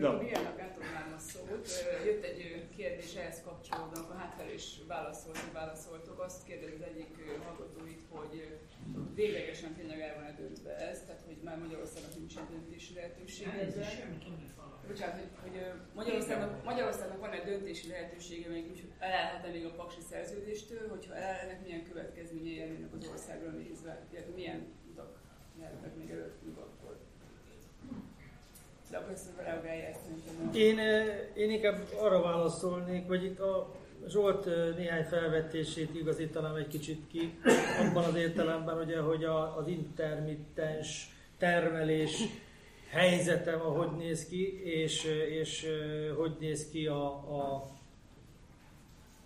Jó. Milyennek átadnám a szót. Jött egy kérdés ehhez kapcsolódóan, hát fel is válaszolni, válaszoltok. Azt kérdezi az egyik hallgató itt, hogy véglegesen tényleg el van döntve ez, tehát hogy már Magyarországnak nincsen döntési lehetősége. Bocsánat, hogy, hogy Magyarországnak, Magyarországnak van egy döntési lehetősége még úgy, elállhat még a paksi szerződéstől, hogyha elállnak, milyen következményei jönnek az országra nézve, tehát milyen utak lehetnek még előttünk akkor. Én, én inkább arra válaszolnék, vagy itt a Zsolt néhány felvetését igazítanám egy kicsit ki, abban az értelemben, ugye, hogy a, az intermittens termelés helyzetem, ahogy néz ki, és, és hogy néz ki a, a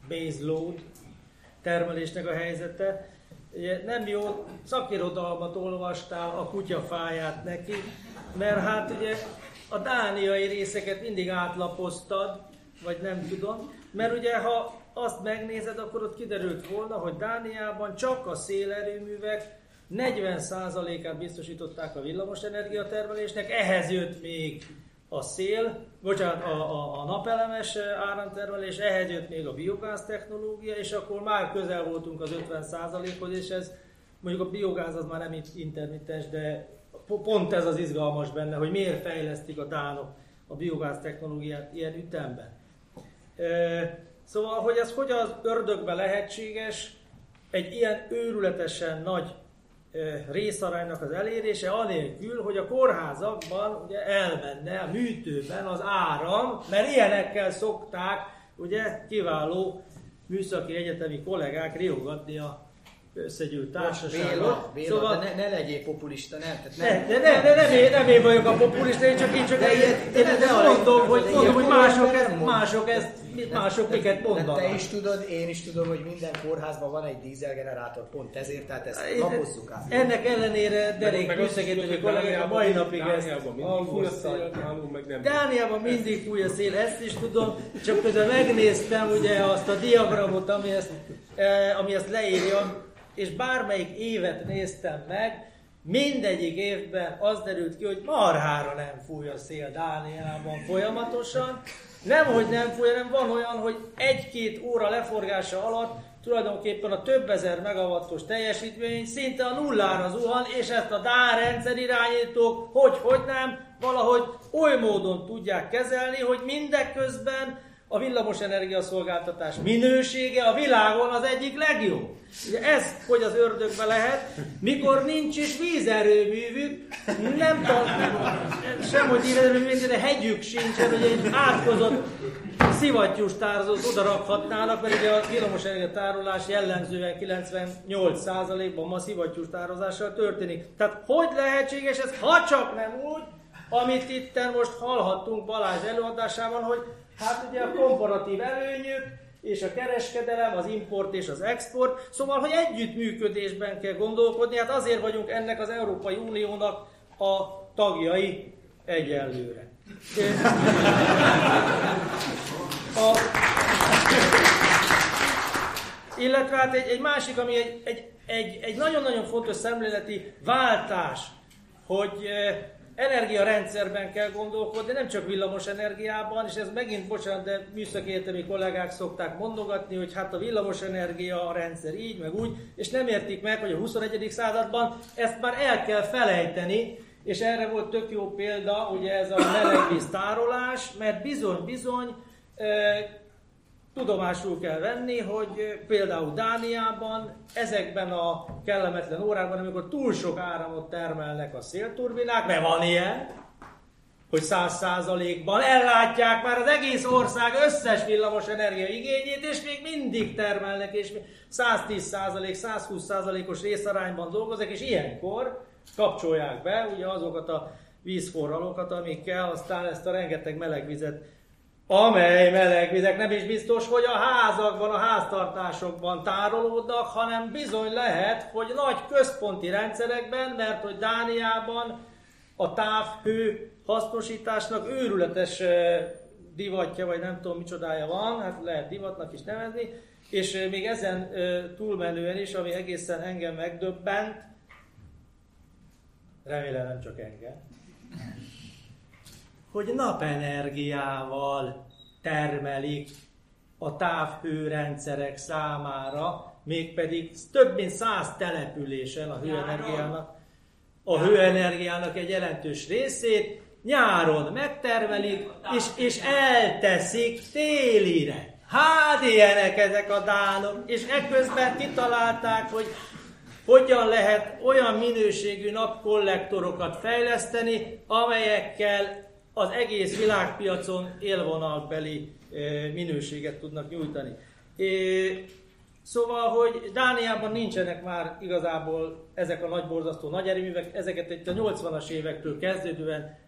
base load termelésnek a helyzete. Nem jó, szakirodalmat olvastál a kutyafáját neki, mert hát ugye a dániai részeket mindig átlapoztad, vagy nem tudom, mert ugye ha azt megnézed, akkor ott kiderült volna, hogy Dániában csak a szélerőművek 40%-át biztosították a villamos energiatermelésnek, ehhez jött még a szél, bocsánat, a, a, a napelemes áramtermelés, ehhez jött még a biogáz technológia, és akkor már közel voltunk az 50%-hoz, és ez mondjuk a biogáz az már nem intermittens, de pont ez az izgalmas benne, hogy miért fejlesztik a dánok a biogáz technológiát ilyen ütemben. Szóval, hogy ez hogy az ördögbe lehetséges, egy ilyen őrületesen nagy részaránynak az elérése, anélkül, hogy a kórházakban ugye elmenne a műtőben az áram, mert ilyenekkel szokták ugye kiváló műszaki egyetemi kollégák riogatni a összegyűlt társaságot. Béla, szóval... ne, ne legyél populista, nem? Tehát nem, ne, ne, ne, nem, én, nem én vagyok a populista, én csak én csak de, ilyet, én, de, de, de mondom, hogy, de mondom, hogy mások, ezt, mások ezt, mások miket mondanak. Te is tudod, én is tudom, hogy minden kórházban van egy dízelgenerátor, pont ezért, tehát ezt lapozzuk át. Ennek ellenére derék hogy kollégák a mai napig ezt Dániában mindig fúj a szél, ezt is tudom, csak közben megnéztem ugye azt a diagramot, ami ezt, eh, ami ezt leírja, és bármelyik évet néztem meg, mindegyik évben az derült ki, hogy marhára nem fúj a szél Dániában folyamatosan. Nem, hogy nem fúj, hanem van olyan, hogy egy-két óra leforgása alatt tulajdonképpen a több ezer megawattos teljesítmény szinte a nullára zuhan, és ezt a DÁ rendszer irányítók, hogy, hogy nem, valahogy oly módon tudják kezelni, hogy mindeközben a villamos energiaszolgáltatás minősége a világon az egyik legjobb. Ugye ez, hogy az ördögbe lehet, mikor nincs is vízerőművük, nem tart, sem hogy vízerőművük, de hegyük sincsen, hogy egy átkozott szivattyús tározót oda rakhatnának, mert ugye a villamos tárolás jellemzően 98%-ban ma szivattyús tározással történik. Tehát hogy lehetséges ez, ha csak nem úgy, amit itt most hallhattunk Balázs előadásában, hogy Hát ugye a komparatív előnyök, és a kereskedelem, az import és az export, szóval, hogy együttműködésben kell gondolkodni, hát azért vagyunk ennek az Európai Uniónak a tagjai egyenlőre. A, illetve hát egy, egy másik, ami egy, egy, egy, egy nagyon-nagyon fontos szemléleti váltás, hogy energiarendszerben kell gondolkodni, nem csak villamos energiában, és ez megint, bocsánat, de műszaki egyetemi kollégák szokták mondogatni, hogy hát a villamos energia a rendszer így, meg úgy, és nem értik meg, hogy a 21. században ezt már el kell felejteni, és erre volt tök jó példa, ugye ez a melegvíz tárolás, mert bizony-bizony tudomásul kell venni, hogy például Dániában ezekben a kellemetlen órákban, amikor túl sok áramot termelnek a szélturbinák, mert van ilyen, hogy száz százalékban ellátják már az egész ország összes villamos energia igényét, és még mindig termelnek, és 110 százalék, 120 százalékos részarányban dolgoznak, és ilyenkor kapcsolják be ugye azokat a vízforralokat, amikkel aztán ezt a rengeteg meleg vizet amely meleg vizek nem is biztos, hogy a házakban, a háztartásokban tárolódnak, hanem bizony lehet, hogy nagy központi rendszerekben, mert hogy Dániában a távhő hasznosításnak őrületes divatja, vagy nem tudom micsodája van, hát lehet divatnak is nevezni, és még ezen túlmenően is, ami egészen engem megdöbbent, remélem nem csak engem, hogy napenergiával termelik a távhőrendszerek számára, mégpedig több mint száz településen a hőenergiának, a hőenergiának egy jelentős részét nyáron megtermelik, és, és elteszik télire. Hát ilyenek ezek a dánok, és ekközben kitalálták, hogy hogyan lehet olyan minőségű napkollektorokat fejleszteni, amelyekkel az egész világpiacon élvonalbeli minőséget tudnak nyújtani. Szóval, hogy Dániában nincsenek már igazából ezek a nagy borzasztó nagy erőművek, ezeket itt a 80-as évektől kezdődően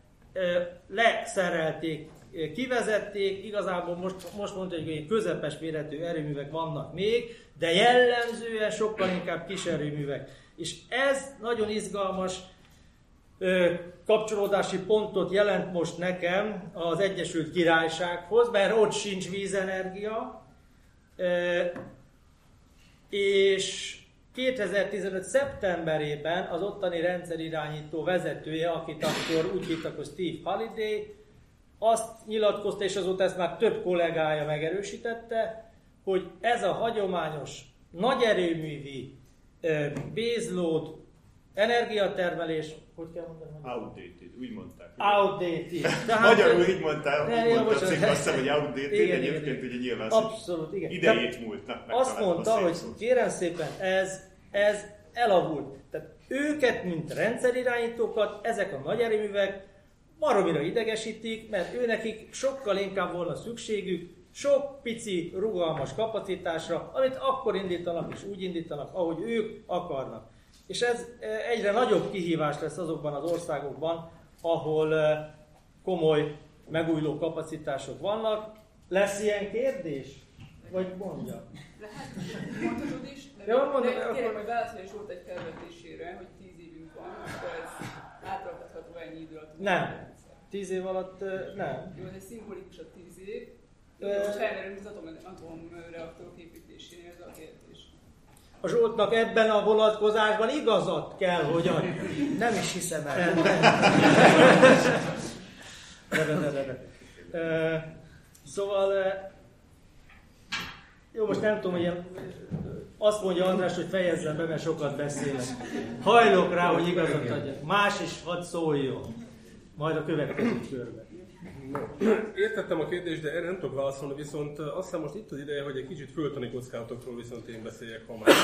leszerelték, kivezették, igazából most, most mondta, hogy közepes méretű erőművek vannak még, de jellemzően sokkal inkább kis erőművek. És ez nagyon izgalmas kapcsolódási pontot jelent most nekem az Egyesült Királysághoz, mert ott sincs vízenergia, és 2015. szeptemberében az ottani rendszerirányító vezetője, akit akkor úgy hívtak, hogy Steve Halliday, azt nyilatkozta, és azóta ezt már több kollégája megerősítette, hogy ez a hagyományos nagy erőművi baseload energiatermelés, hogy kell mondani? Outdated, úgy mondták. Outdated. Tehát, Magyarul így mondták, úgy ja, mondta, azt hiszem, hogy outdated, igen, egyébként ugye nyilván Abszolút, igen. idejét múltnak. Azt mondta, hogy kérem szépen, ez, ez elavult. Tehát őket, mint rendszerirányítókat, ezek a nagy erőművek maromira idegesítik, mert őnekik sokkal inkább volna szükségük sok pici, rugalmas kapacitásra, amit akkor indítanak és úgy indítanak, ahogy ők akarnak. És ez e, egyre nagyobb kihívás lesz azokban az országokban, ahol e, komoly megújuló kapacitások vannak. Lesz ilyen kérdés? Vagy mondja? Lehet, mondhatod is. De ja, mondom, de kérem, hogy válaszolj is volt egy felvetésére, hogy tíz évünk van, akkor ez átrakható ennyi idő alatt. Nem. Tíz év alatt nem. Jó, ez szimbolikus a tíz év. Most felmerül az atom, atomreaktorok építésénél ez a kérdés. A Zsoltnak ebben a vonatkozásban igazat kell, hogy a... Nem is hiszem el. Szóval, jó, most nem tudom, hogy azt mondja András, hogy fejezzem be, mert sokat beszélek. Hajlok rá, hogy igazat adjak. Más is hadd szóljon. Majd a következő körben. Értettem a kérdést, de erre nem tudok válaszolni, viszont azt hiszem most itt az ideje, hogy egy kicsit földtani kockázatokról viszont én beszéljek, ha már.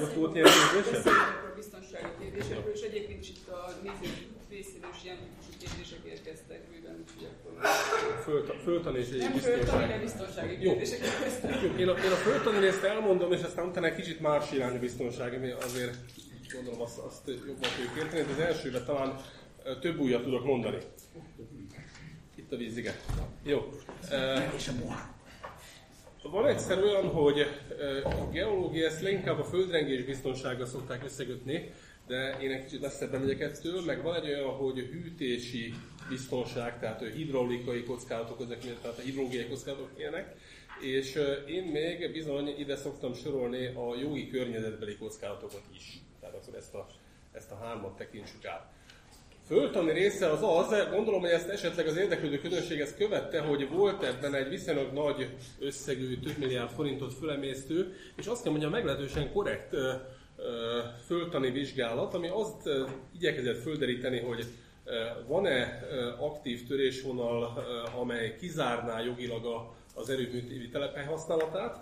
Most volt ilyen kérdésed? a biztonsági kérdésekről, és egyébként is itt a nézők részéről is ilyen típusú kérdések érkeztek bőven, úgyhogy akkor... Föld, földtani és egyéb biztonsági. Nem biztonsági kérdések érkeztek. Jó, én a, én a földtani részt elmondom, és aztán utána egy kicsit más irányú biztonsági, ami azért gondolom azt, azt jobban tudjuk érteni, de az elsőre talán több újat tudok mondani. Itt a víz, igen. Jó. Van egyszer olyan, hogy a geológia ezt leginkább a földrengés biztonsággal szokták összekötni, de én egy kicsit messzebben megyek ettől, meg van egy olyan, hogy hűtési biztonság, tehát hidraulikai kockázatok, ezek, tehát a hidrológiai kockázatok ilyenek, és én még bizony ide szoktam sorolni a jogi környezetbeli kockázatokat is. Tehát akkor ezt a, ezt a hármat tekintsük át. Föltani része az az, gondolom, hogy ezt esetleg az érdeklődő közönség ezt követte, hogy volt ebben egy viszonylag nagy összegű, több milliárd forintot fölemésztő, és azt kell mondjam, meglehetősen korrekt föltani vizsgálat, ami azt igyekezett földeríteni, hogy van-e aktív törésvonal, amely kizárná jogilag az erőműtévi telephely használatát,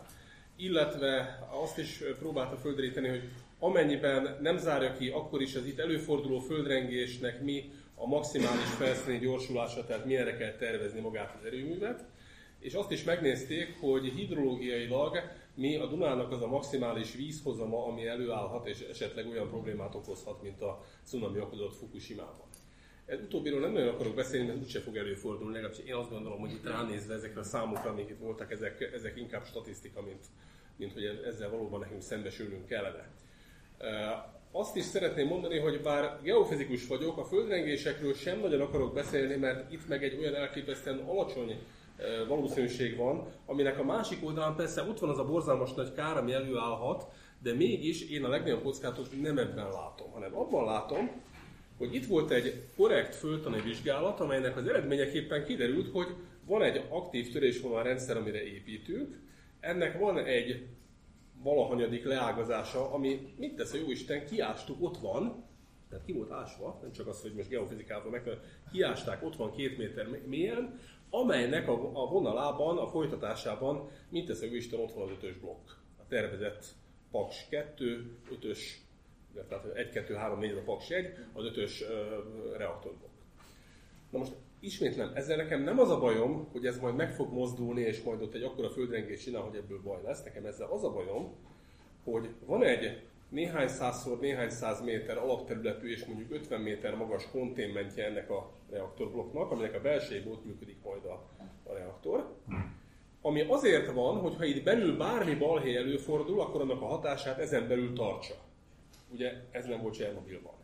illetve azt is próbálta földeríteni, hogy amennyiben nem zárja ki akkor is az itt előforduló földrengésnek mi a maximális felszíni gyorsulása, tehát milyenre kell tervezni magát az erőművet, és azt is megnézték, hogy hidrológiailag mi a Dunának az a maximális vízhozama, ami előállhat, és esetleg olyan problémát okozhat, mint a cunami okozott Fukushima-ban. Ez utóbbiról nem nagyon akarok beszélni, mert úgyse fog előfordulni, legalábbis én azt gondolom, hogy itt ránézve ezekre a számokra, amik itt voltak, ezek, ezek inkább statisztika, mint, mint hogy ezzel valóban nekünk szembesülnünk kellene. Azt is szeretném mondani, hogy bár geofizikus vagyok, a földrengésekről sem nagyon akarok beszélni, mert itt meg egy olyan elképesztően alacsony valószínűség van, aminek a másik oldalán persze ott van az a borzalmas nagy kár, ami előállhat, de mégis én a legnagyobb kockázatot nem ebben látom, hanem abban látom, hogy itt volt egy korrekt földtani vizsgálat, amelynek az eredményeképpen kiderült, hogy van egy aktív törésvonal rendszer, amire építünk, ennek van egy valahanyadik leágazása, ami mit tesz a Jóisten, kiástuk, ott van, tehát ki volt ásva, nem csak az, hogy most geofizikával meg, kiásták, ott van két méter mélyen, amelynek a, a vonalában, a folytatásában, mint tesz a Jóisten, ott van az ötös blokk. A tervezett Paks 2, 5-ös, tehát 1, 2, 3, 4 a Paks 1, az 5-ös reaktorblokk. Na most ismétlem, ezzel nekem nem az a bajom, hogy ez majd meg fog mozdulni, és majd ott egy akkora földrengés csinál, hogy ebből baj lesz. Nekem ezzel az a bajom, hogy van egy néhány százszor néhány száz méter alapterületű és mondjuk 50 méter magas konténmentje ennek a reaktorblokknak, aminek a belsejében ott működik majd a, a reaktor. Ami azért van, hogy ha itt belül bármi balhely előfordul, akkor annak a hatását ezen belül tartsa. Ugye ez nem volt Csernobilban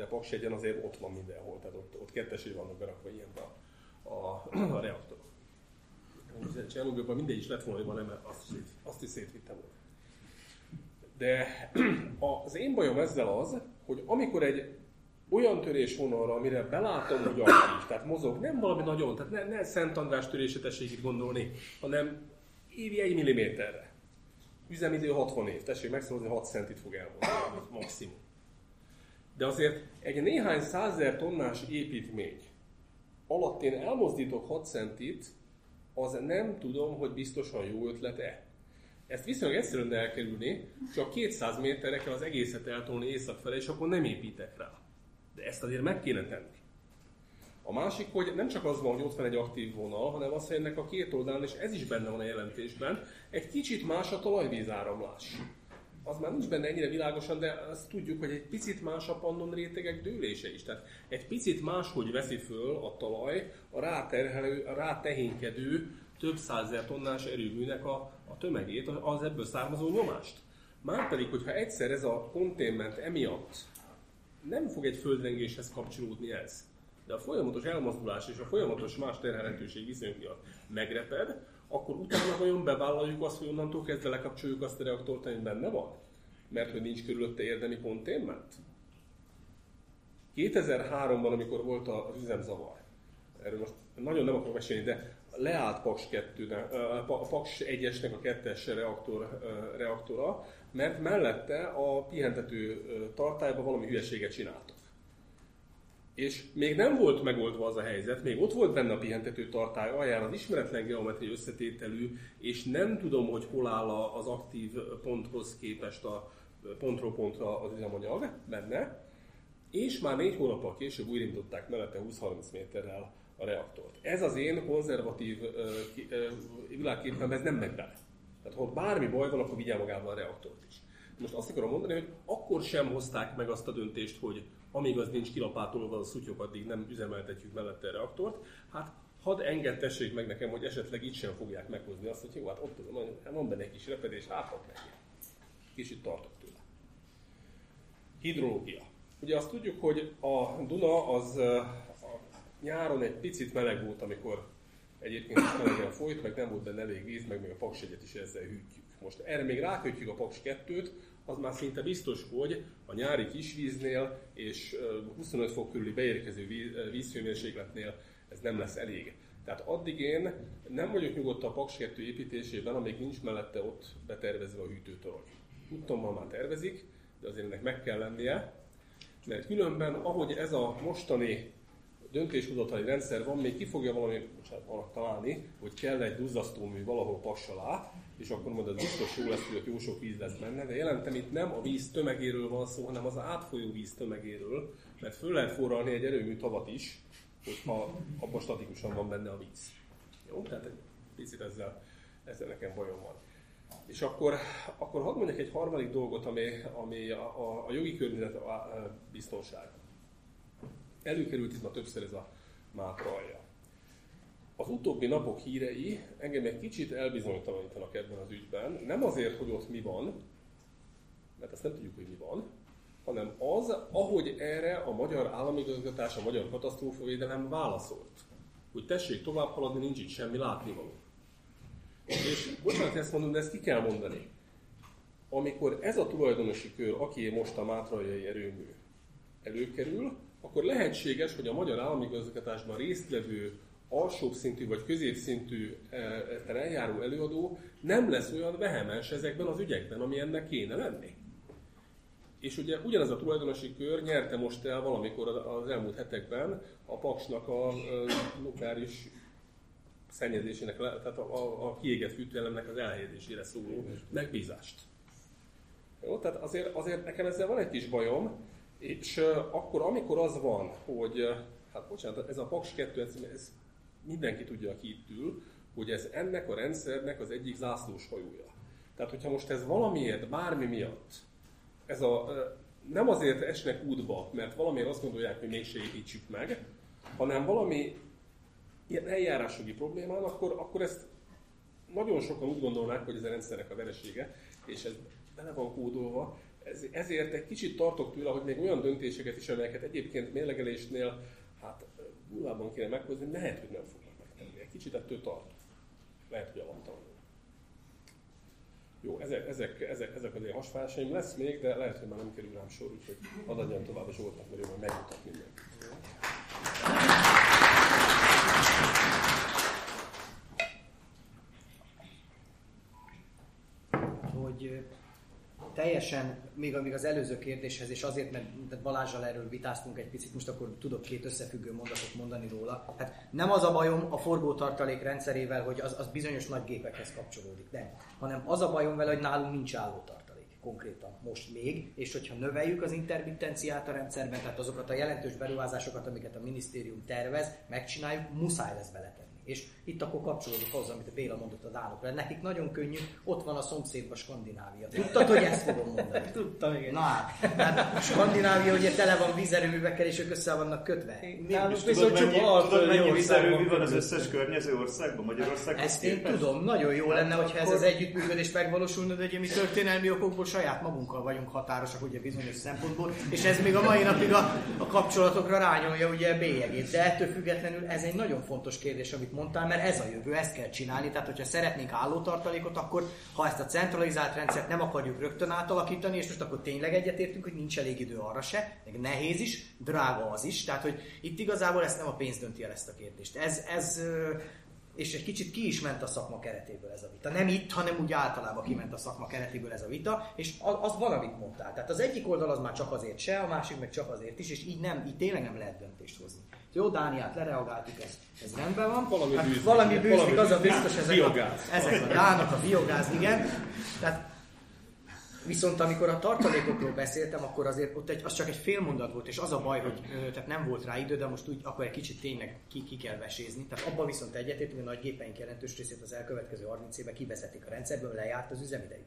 de Paks egyen azért ott van mindenhol, tehát ott, ott kettesé vannak berakva ilyen a, a, a reaktorok. Csernobylban mindegy is lett volna, nem, azt, azt is szétvittem volna. De az én bajom ezzel az, hogy amikor egy olyan törésvonalra, amire belátom, hogy aktív, tehát mozog, nem valami nagyon, tehát ne, ne Szent András itt gondolni, hanem évi egy milliméterre. Üzemidő 60 év, tessék megszavazni, 6 centit fog elmondani, maximum. De azért egy néhány százer tonnás építmény alatt én elmozdítok 6 centit, az nem tudom, hogy biztosan jó ötlet-e. Ezt viszonylag egyszerűen elkerülni, csak 200 méterre kell az egészet eltolni észak felé, és akkor nem építek rá. De ezt azért meg kéne tenni. A másik, hogy nem csak az van, hogy ott van egy aktív vonal, hanem az, hogy ennek a két oldalán, és ez is benne van a jelentésben, egy kicsit más a talajvízáramlás az már nincs benne ennyire világosan, de azt tudjuk, hogy egy picit más a pannon rétegek dőlése is. Tehát egy picit máshogy veszi föl a talaj a ráterhelő, a rátehénykedő több százezer tonnás erőműnek a, a tömegét, az ebből származó nyomást. Márpedig, hogyha egyszer ez a konténment emiatt nem fog egy földrengéshez kapcsolódni ez, de a folyamatos elmozdulás és a folyamatos más terhelhetőség viszonyok miatt megreped, akkor utána vajon bevállaljuk azt, hogy onnantól kezdve lekapcsoljuk azt a reaktort, ami benne van? Mert hogy nincs körülötte érdemi konténment? 2003-ban, amikor volt az üzemzavar, erről most nagyon nem akarok mesélni, de leállt Paks 2 a Paks 1-esnek a 2-es reaktor, reaktora, mert mellette a pihentető tartályban valami hülyeséget csináltak és még nem volt megoldva az a helyzet, még ott volt benne a pihentető tartály alján az ismeretlen geometriai összetételű, és nem tudom, hogy hol áll az aktív ponthoz képest a pontról pontra az üzemanyag benne, és már négy hónappal később újraindították mellette 20-30 méterrel a reaktort. Ez az én konzervatív világképpen ez nem megy bele. Tehát ha bármi baj van, akkor vigyel magával a reaktort is. Most azt akarom mondani, hogy akkor sem hozták meg azt a döntést, hogy amíg az nincs kilapátolva a szutyok, addig nem üzemeltetjük mellette a reaktort. Hát hadd engedtessék meg nekem, hogy esetleg itt sem fogják meghozni azt, hogy jó, hát ott van benne egy kis repedés, hát neki. Kicsit tartok tőle. Hidrológia. Ugye azt tudjuk, hogy a Duna az a nyáron egy picit meleg volt, amikor egyébként is melegen folyt, meg nem volt benne elég víz, meg még a Paks egyet is ezzel hűtjük. Most erre még rákötjük a Paks 2-t, az már szinte biztos, hogy a nyári kisvíznél és 25 fok körüli beérkező vízhőmérsékletnél ez nem lesz elég. Tehát addig én nem vagyok nyugodt a Paks 2 építésében, amíg nincs mellette ott betervezve a hűtőtorony. Tudtam, már tervezik, de azért ennek meg kell lennie, mert különben, ahogy ez a mostani döntéshozatali rendszer van, még ki fogja valami, bocsánat, találni, hogy kell egy duzzasztómű valahol pass alá, és akkor az biztos jó lesz, hogy jó sok víz lesz benne, de jelentem itt nem a víz tömegéről van szó, hanem az átfolyó víz tömegéről, mert föl lehet forralni egy erőmű tavat is, hogyha abban statikusan van benne a víz. Jó, tehát egy picit ezzel, ezzel nekem bajom van. És akkor, akkor hadd mondjak egy harmadik dolgot, ami, ami a, a, a jogi környezet a, a biztonság. Előkerült itt ma többször ez a mátra. Az utóbbi napok hírei engem egy kicsit elbizonytalanítanak ebben az ügyben. Nem azért, hogy ott mi van, mert ezt nem tudjuk, hogy mi van, hanem az, ahogy erre a magyar államigazgatás, a magyar katasztrófavédelem válaszolt. Hogy tessék tovább haladni, nincs itt semmi látnivaló. És bocsánat, ezt mondom, de ezt ki kell mondani. Amikor ez a tulajdonosi kör, aki most a mátrajai erőmű, előkerül, akkor lehetséges, hogy a magyar államigazgatásban résztvevő alsóbb szintű vagy középszintű e, eljáró előadó nem lesz olyan vehemens ezekben az ügyekben, ami ennek kéne lenni. És ugye ugyanez a tulajdonosi kör nyerte most el valamikor az elmúlt hetekben a Paksnak a nukleáris szennyezésének, tehát a, a, a kiégett fűtőelemnek az elhelyezésére szóló megbízást. Jó, tehát azért, azért nekem ezzel van egy kis bajom, és akkor, amikor az van, hogy, hát bocsánat, ez a Paks 2, ez, ez mindenki tudja, aki itt ül, hogy ez ennek a rendszernek az egyik zászlós hajója. Tehát, hogyha most ez valamiért, bármi miatt, ez a, nem azért esnek útba, mert valamiért azt gondolják, hogy mégse építsük meg, hanem valami ilyen eljárásjogi problémán, akkor, akkor ezt nagyon sokan úgy gondolnák, hogy ez a rendszernek a veresége, és ez bele van kódolva, ez, ezért egy kicsit tartok tőle, hogy még olyan döntéseket is, amelyeket egyébként mérlegelésnél hát nullában kéne meghozni, lehet, hogy nem fognak megtenni. Egy kicsit ettől tart. Lehet, hogy alattam. Jó, ezek, ezek, ezek, ezek azért hasfásaim lesz még, de lehet, hogy már nem kerül rám sor, úgyhogy adjam tovább a Zsoltnak, mert ő majd megmutat mindent. hogy teljesen, még amíg az előző kérdéshez, és azért, mert Balázsral erről vitáztunk egy picit, most akkor tudok két összefüggő mondatot mondani róla. Hát nem az a bajom a forgótartalék rendszerével, hogy az, az bizonyos nagy gépekhez kapcsolódik, nem. Hanem az a bajom vele, hogy nálunk nincs állótartalék konkrétan most még, és hogyha növeljük az intermittenciát a rendszerben, tehát azokat a jelentős beruházásokat, amiket a minisztérium tervez, megcsináljuk, muszáj lesz beletenni. És itt akkor kapcsolódik hozzá, amit a Béla mondott a dánokra. Nekik nagyon könnyű, ott van a szomszédban Skandinávia. Tudtad, hogy ezt fogom mondani? Tudtam, igen. Na hát, hát Skandinávia ugye tele van vízerőművekkel, és ők össze vannak kötve. Nálunk viszont tudod, mennyi, tudod, mennyi vízerőmű van az összes környező országban, Magyarországban? Ezt én tudom, nagyon jó lenne, hogyha ez az együttműködés megvalósulna, de ugye mi történelmi okokból saját magunkkal vagyunk határosak ugye bizonyos szempontból, és ez még a mai napig a, a kapcsolatokra rányolja ugye bélyegét. De ettől függetlenül ez egy nagyon fontos kérdés, amit mondtál, mert ez a jövő, ezt kell csinálni. Tehát, hogyha szeretnénk állótartalékot, akkor ha ezt a centralizált rendszert nem akarjuk rögtön átalakítani, és most akkor tényleg egyetértünk, hogy nincs elég idő arra se, meg nehéz is, drága az is. Tehát, hogy itt igazából ezt nem a pénz dönti el ezt a kérdést. Ez, ez és egy kicsit ki is ment a szakma keretéből ez a vita. Nem itt, hanem úgy általában kiment a szakma keretéből ez a vita, és az, az van, mondtál. Tehát az egyik oldal az már csak azért se, a másik meg csak azért is, és így nem, így tényleg nem lehet döntést hozni. Jó, Dániát lereagáltuk, ez, ez rendben van. Valami hát, bűzlik, valami bűzlik az a biztos, ezek a, ezek a dánok, a biogáz, igen. Tehát Viszont amikor a tartalékokról beszéltem, akkor azért ott egy, az csak egy fél mondat volt, és az a baj, hogy tehát nem volt rá idő, de most úgy akkor egy kicsit tényleg ki, ki kell vesézni. Tehát abban viszont egyetértünk, hogy a nagy gépeink jelentős részét az elkövetkező 30 évben kivezetik a rendszerből, lejárt az üzemidejük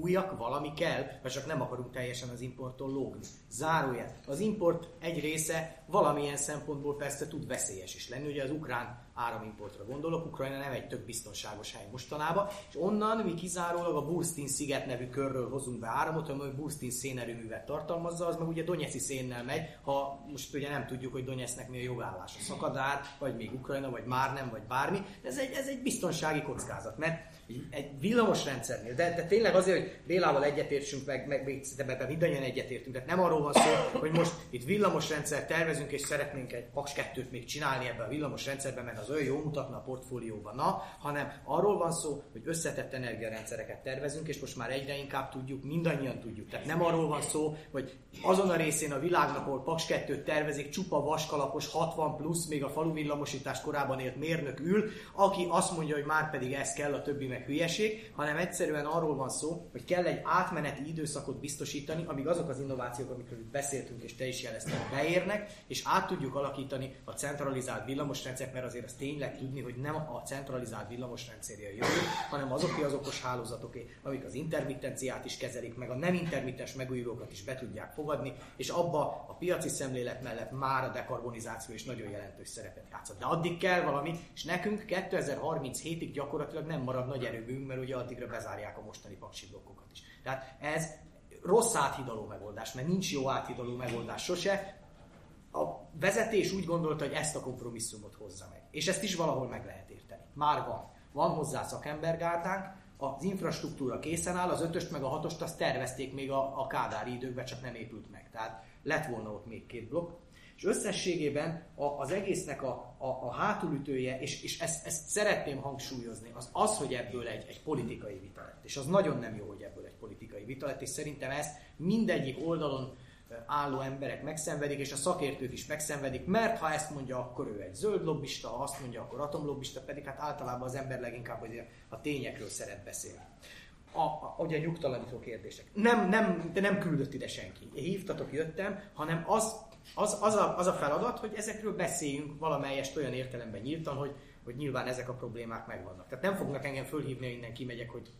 újak, valami kell, mert csak nem akarunk teljesen az importtól lógni. Zárójel. Az import egy része valamilyen szempontból persze tud veszélyes is lenni. Ugye az ukrán áramimportra gondolok, Ukrajna nem egy tök biztonságos hely mostanában, és onnan mi kizárólag a Burstin sziget nevű körről hozunk be áramot, ami Burstin szénerőművet tartalmazza, az meg ugye Donetsi szénnel megy, ha most ugye nem tudjuk, hogy Donetsznek mi a jogállása, szakadár, vagy még Ukrajna, vagy már nem, vagy bármi. Ez egy, ez egy biztonsági kockázat, mert egy villamos rendszernél, de, de tényleg azért, hogy Bélával egyetértsünk, meg, meg még ebben mindannyian egyetértünk, tehát nem arról van szó, hogy most itt villamos rendszer tervezünk, és szeretnénk egy Paks 2-t még csinálni ebben a villamos rendszerben, mert az olyan jó mutatna a portfólióban, na, hanem arról van szó, hogy összetett energiarendszereket tervezünk, és most már egyre inkább tudjuk, mindannyian tudjuk. Tehát nem arról van szó, hogy azon a részén a világnak, ahol Paks 2-t tervezik, csupa vaskalapos 60 plusz, még a falu villamosítás korában élt mérnök ül, aki azt mondja, hogy már pedig ez kell, a többi meg hülyeség, hanem egyszerűen arról van szó, hogy kell egy átmeneti időszakot biztosítani, amíg azok az innovációk, amikről beszéltünk, és te is jelezted, beérnek, és át tudjuk alakítani a centralizált villamosrendszert, mert azért azt tényleg tudni, hogy nem a centralizált villamosrendszerje a jövő, hanem azok az okos hálózatoké, amik az intermittenciát is kezelik, meg a nem intermittens megújulókat is be tudják fogadni, és abba a piaci szemlélet mellett már a dekarbonizáció is nagyon jelentős szerepet játszott. De addig kell valami, és nekünk 2037-ig gyakorlatilag nem marad nagy erőbünk, mert ugye addigra bezárják a mostani paksi blokkokat is. Tehát ez rossz áthidaló megoldás, mert nincs jó áthidaló megoldás sose. A vezetés úgy gondolta, hogy ezt a kompromisszumot hozza. És ezt is valahol meg lehet érteni. Már van. Van hozzá szakembergárdánk, az infrastruktúra készen áll, az ötöst meg a hatost azt tervezték még a, a kádári időkben, csak nem épült meg. Tehát lett volna ott még két blokk. És összességében a, az egésznek a, a, a hátulütője, és, és ezt, ezt szeretném hangsúlyozni, az az, hogy ebből egy, egy politikai vita lett. És az nagyon nem jó, hogy ebből egy politikai vita lett, és szerintem ezt mindegyik oldalon álló emberek megszenvedik, és a szakértők is megszenvedik, mert ha ezt mondja, akkor ő egy zöld lobbista, ha azt mondja, akkor atomlobbista, pedig hát általában az ember leginkább hogy a tényekről szeret beszélni. A, a, ugye nyugtalanító kérdések. Nem, nem, de nem küldött ide senki. Én hívtatok, jöttem, hanem az, az, az, a, az a feladat, hogy ezekről beszéljünk valamelyest olyan értelemben nyíltan, hogy, hogy nyilván ezek a problémák megvannak. Tehát nem fognak engem fölhívni, hogy innen kimegyek, hogy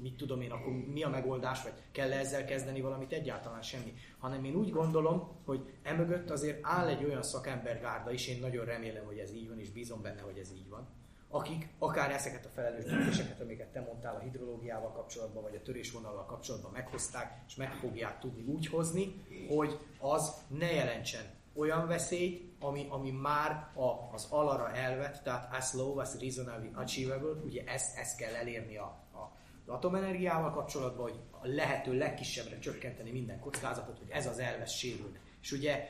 mit tudom én, akkor mi a megoldás, vagy kell -e ezzel kezdeni valamit, egyáltalán semmi. Hanem én úgy gondolom, hogy emögött azért áll egy olyan szakembergárda is, én nagyon remélem, hogy ez így van, és bízom benne, hogy ez így van, akik akár ezeket a felelős döntéseket, amiket te mondtál a hidrológiával kapcsolatban, vagy a törésvonallal kapcsolatban meghozták, és meg fogják tudni úgy hozni, hogy az ne jelentsen olyan veszélyt, ami, ami már a, az alara elvet, tehát as low as reasonably achievable, ugye ezt, ezt kell elérni a, atomenergiával kapcsolatban, hogy a lehető legkisebbre csökkenteni minden kockázatot, hogy ez az elvesz sérülne. És ugye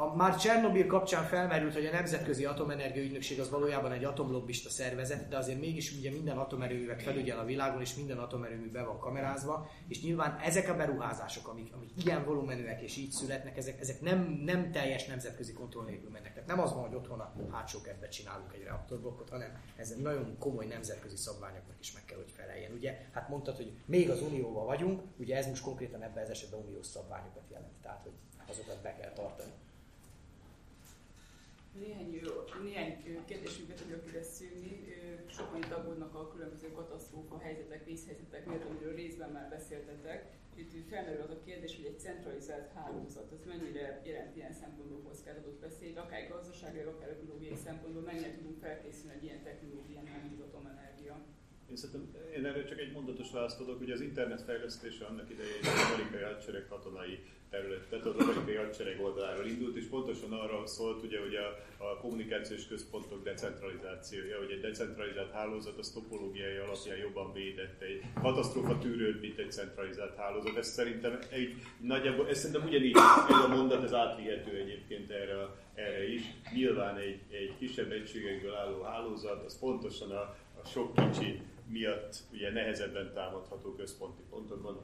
a, már Csernobyl kapcsán felmerült, hogy a Nemzetközi Atomenergia Ügynökség az valójában egy atomlobbista szervezet, de azért mégis ugye minden atomerőművet felügyel a világon, és minden atomerőmű be van kamerázva, és nyilván ezek a beruházások, amik, amik ilyen volumenűek és így születnek, ezek, ezek nem, nem teljes nemzetközi kontroll nélkül mennek. Nem az van, hogy otthon a hátsó kertbe csinálunk egy reaktorblokkot, hanem ez nagyon komoly nemzetközi szabványoknak is meg kell, hogy feleljen. Ugye, hát mondtad, hogy még az Unióval vagyunk, ugye ez most konkrétan ebben az esetben uniós szabványokat jelent, tehát hogy azokat be kell tartani. Néhány, néhány kérdésünket tudjuk ide szűrni. Sokan itt aggódnak a különböző katasztrófa helyzetek, vízhelyzetek miatt, amiről részben már beszéltetek. Itt felmerül az a kérdés, hogy egy centralizált hálózat, az mennyire jelent ilyen szempontból kockázatokat veszélyt, akár gazdasági, akár ökológiai szempontból, mennyire tudunk felkészülni egy ilyen technológián, mint atomenergia. Én szerintem én erre csak egy mondatos választ adok, hogy az internet fejlesztése annak idején az amerikai hadsereg katonai területet az amerikai hadsereg oldaláról indult, és pontosan arra szólt, ugye, hogy a, a kommunikációs központok decentralizációja, hogy egy decentralizált hálózat az topológiai alapján jobban védett egy katasztrófa tűrőt, mint egy centralizált hálózat. Ez szerintem egy, nagyjából, ez szerintem ugyanígy ez a mondat, ez átvihető egyébként erre, erre is. Nyilván egy, egy kisebb egységekből álló hálózat, az pontosan a, a sok kicsi miatt ugye nehezebben támadható központi pontokban,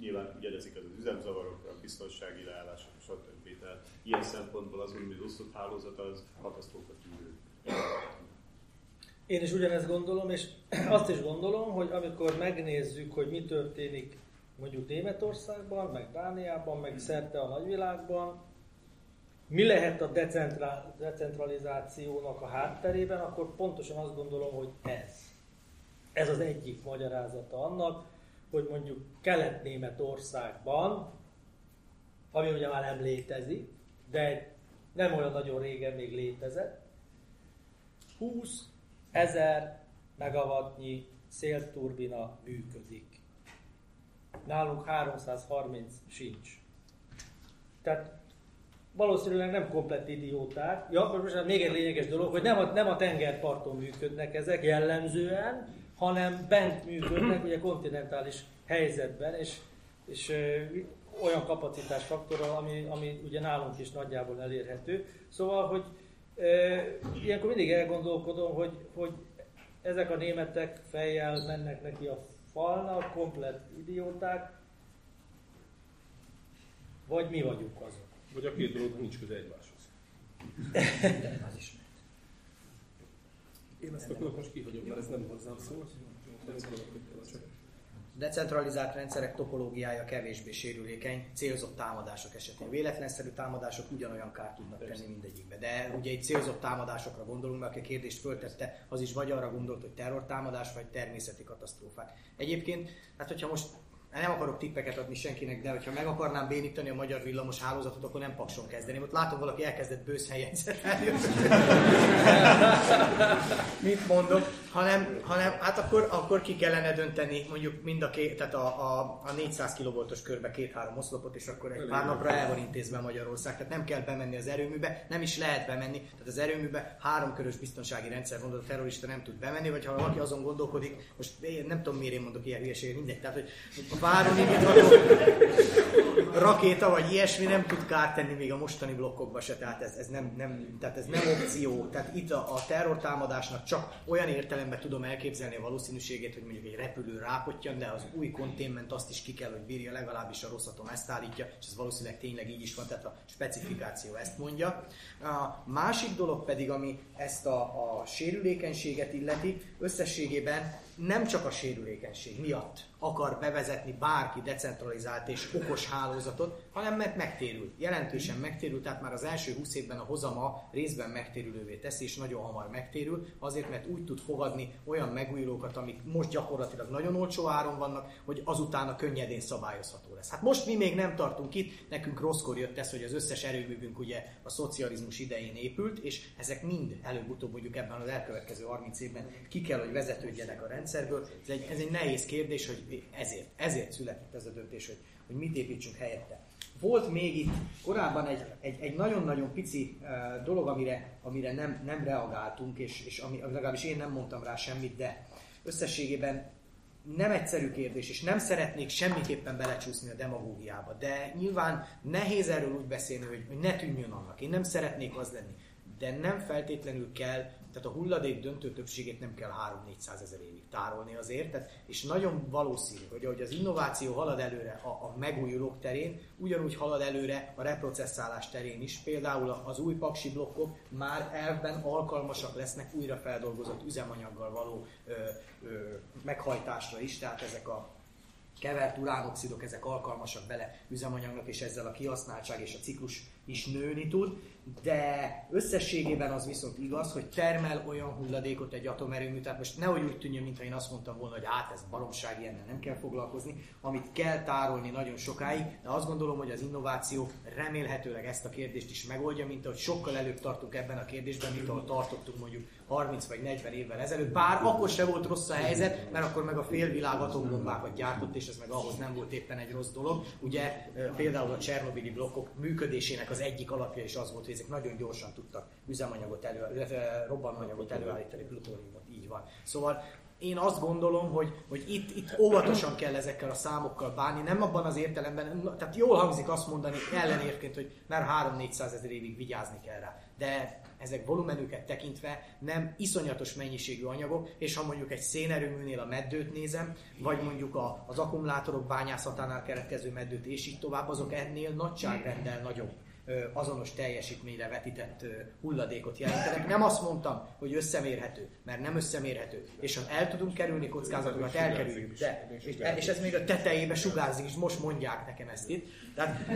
nyilván ugyanezik az, az üzemzavarokra, a biztonsági leállások, stb. Tehát ilyen szempontból az új osztott hálózat az katasztrófa tűrő. Én is ugyanezt gondolom, és azt is gondolom, hogy amikor megnézzük, hogy mi történik mondjuk Németországban, meg Dániában, meg szerte a nagyvilágban, mi lehet a decentralizációnak a hátterében, akkor pontosan azt gondolom, hogy ez. Ez az egyik magyarázata annak, hogy mondjuk Kelet-Németországban, ami ugye már nem létezik, de nem olyan nagyon régen még létezett, 20 ezer megawattnyi szélturbina működik. Nálunk 330 sincs. Tehát valószínűleg nem komplet idióták. Ja, most még egy lényeges dolog, hogy nem a, nem a tengerparton működnek ezek jellemzően, hanem bent működnek, ugye kontinentális helyzetben, és, és olyan kapacitásfaktorral, ami, ami ugye nálunk is nagyjából elérhető. Szóval, hogy e, ilyenkor mindig elgondolkodom, hogy, hogy ezek a németek fejjel mennek neki a falnak, komplet idióták, vagy mi vagyunk azok. Vagy a két dolog nincs köze egymáshoz. az is én ezt akkor most kihagyom, mert ez nem hozzám szól. Decentralizált rendszerek topológiája kevésbé sérülékeny, célzott támadások esetén. Véletlenszerű támadások ugyanolyan kárt tudnak tenni mindegyikbe. De ugye egy célzott támadásokra gondolunk, mert aki a kérdést föltette, az is vagy arra gondolt, hogy terrortámadás, vagy természeti katasztrófák. Egyébként, hát hogyha most nem akarok tippeket adni senkinek, de hogyha meg akarnám bénítani a magyar villamos hálózatot, akkor nem pakson kezdeném. Ott látom, valaki elkezdett bőszhelyen Mit mondok? Hanem, hanem hát akkor, akkor ki kellene dönteni mondjuk mind a, két, tehát a, a, a 400 kV-os körbe két-három oszlopot, és akkor egy pár napra el van intézve Magyarország. Tehát nem kell bemenni az erőműbe, nem is lehet bemenni. Tehát az erőműbe három körös biztonsági rendszer van, a terrorista nem tud bemenni, vagy ha valaki azon gondolkodik, most én nem tudom miért én mondok ilyen hülyeséget, mindegy. Tehát, hogy a váron rakéta vagy ilyesmi nem tud kárt tenni még a mostani blokkokba se, tehát ez, ez, nem, nem, tehát ez nem opció. Tehát itt a, a terrortámadásnak csak olyan értelemben tudom elképzelni a valószínűségét, hogy mondjuk egy repülő rápottyan, de az új konténment azt is ki kell, hogy bírja, legalábbis a rosszatom ezt állítja, és ez valószínűleg tényleg így is van, tehát a specifikáció ezt mondja. A másik dolog pedig, ami ezt a, a sérülékenységet illeti, összességében nem csak a sérülékenység miatt akar bevezetni bárki decentralizált és okos hálózatot, hanem mert megtérül. Jelentősen megtérül, tehát már az első 20 évben a hozama részben megtérülővé teszi, és nagyon hamar megtérül, azért mert úgy tud fogadni olyan megújulókat, amik most gyakorlatilag nagyon olcsó áron vannak, hogy azután a könnyedén szabályozható lesz. Hát most mi még nem tartunk itt, nekünk rosszkor jött ez, hogy az összes erőművünk ugye a szocializmus idején épült, és ezek mind előbb-utóbb mondjuk ebben az elkövetkező 30 évben ki kell, hogy vezetődjenek a rendszerből. Ez egy, ez egy nehéz kérdés, hogy ezért, ezért született ez a döntés, hogy, hogy mit építsünk helyette. Volt még itt korábban egy, egy, egy nagyon-nagyon pici dolog, amire, amire nem, nem reagáltunk, és, és ami, legalábbis én nem mondtam rá semmit, de összességében nem egyszerű kérdés, és nem szeretnék semmiképpen belecsúszni a demagógiába, de nyilván nehéz erről úgy beszélni, hogy ne tűnjön annak. Én nem szeretnék az lenni, de nem feltétlenül kell tehát a hulladék döntő többségét nem kell 3-400 ezer évig tárolni azért, tehát, és nagyon valószínű, hogy ahogy az innováció halad előre a, a megújulók terén, ugyanúgy halad előre a reprocesszálás terén is. Például az új paksi blokkok már elvben alkalmasak lesznek újra feldolgozott üzemanyaggal való ö, ö, meghajtásra is, tehát ezek a kevert uránoxidok, ezek alkalmasak bele üzemanyagnak, és ezzel a kihasználtság és a ciklus is nőni tud de összességében az viszont igaz, hogy termel olyan hulladékot egy atomerőmű, tehát most nehogy úgy tűnjön, mintha én azt mondtam volna, hogy hát ez baromság, ilyennel nem kell foglalkozni, amit kell tárolni nagyon sokáig, de azt gondolom, hogy az innováció remélhetőleg ezt a kérdést is megoldja, mint ahogy sokkal előbb tartunk ebben a kérdésben, mint ahol tartottunk mondjuk 30 vagy 40 évvel ezelőtt, bár akkor se volt rossz a helyzet, mert akkor meg a félvilág atombombákat gyártott, és ez meg ahhoz nem volt éppen egy rossz dolog. Ugye például a Csernobili blokkok működésének az egyik alapja is az volt, hogy ezek nagyon gyorsan tudtak üzemanyagot elő, robbanóanyagot előállítani, plutóniumot, így van. Szóval én azt gondolom, hogy, hogy itt, itt óvatosan kell ezekkel a számokkal bánni, nem abban az értelemben, tehát jól hangzik azt mondani ellenérként, hogy már 3-400 ezer évig vigyázni kell rá, de ezek volumenüket tekintve nem iszonyatos mennyiségű anyagok, és ha mondjuk egy szénerőműnél a meddőt nézem, vagy mondjuk a, az akkumulátorok bányászatánál keretkező meddőt, és így tovább, azok ennél nagyságrendel nagyobb azonos teljesítményre vetített hulladékot jelentenek. Nem azt mondtam, hogy összemérhető, mert nem összemérhető. És ha el tudunk kerülni kockázatokat, elkerüljük. De, és, és ez még a tetejébe sugárzik, és most mondják nekem ezt itt. de,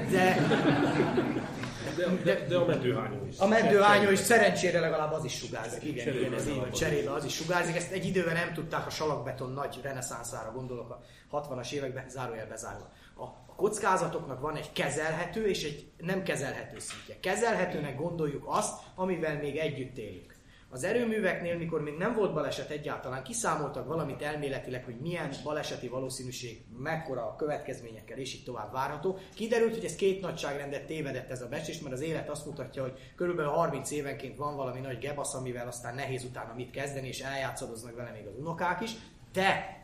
de, de, de a meddőhányó is. A meddőhányó is szerencsére legalább az is sugárzik. Igen, igen ez így van, cserébe az is sugárzik. Ezt egy időben nem tudták a salakbeton nagy reneszánszára gondolok a 60-as években, zárójel bezárva kockázatoknak van egy kezelhető és egy nem kezelhető szintje. Kezelhetőnek gondoljuk azt, amivel még együtt élünk. Az erőműveknél, mikor még nem volt baleset egyáltalán, kiszámoltak valamit elméletileg, hogy milyen baleseti valószínűség, mekkora a következményekkel, és így tovább várható. Kiderült, hogy ez két nagyságrendet tévedett ez a becsés, mert az élet azt mutatja, hogy körülbelül 30 évenként van valami nagy gebasz, amivel aztán nehéz utána mit kezdeni, és eljátszadoznak vele még az unokák is. De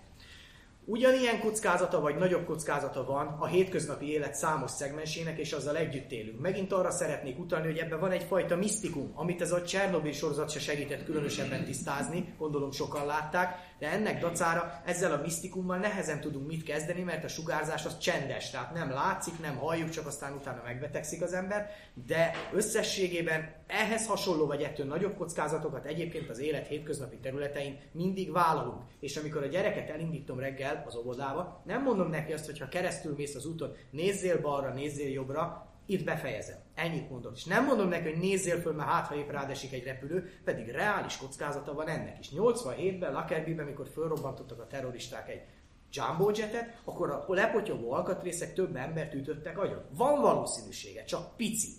Ugyanilyen kockázata vagy nagyobb kockázata van a hétköznapi élet számos szegmensének, és azzal együtt élünk. Megint arra szeretnék utalni, hogy ebben van egyfajta misztikum, amit ez a Csernobyl sorozat se segített különösebben tisztázni, gondolom sokan látták, de ennek dacára ezzel a misztikummal nehezen tudunk mit kezdeni, mert a sugárzás az csendes, tehát nem látszik, nem halljuk, csak aztán utána megbetegszik az ember, de összességében ehhez hasonló vagy ettől nagyobb kockázatokat egyébként az élet hétköznapi területein mindig vállalunk. És amikor a gyereket elindítom reggel az óvodába, nem mondom neki azt, hogy ha keresztül mész az úton, nézzél balra, nézzél jobbra, itt befejezem. Ennyit mondom. És nem mondom neki, hogy nézzél föl, mert hát ha épp rádesik egy repülő, pedig reális kockázata van ennek is. 87-ben, Lockerbie-ben, amikor fölrobbantottak a terroristák egy jumbo jetet, akkor a lepotyogó alkatrészek több embert ütöttek agyon. Van valószínűsége, csak pici,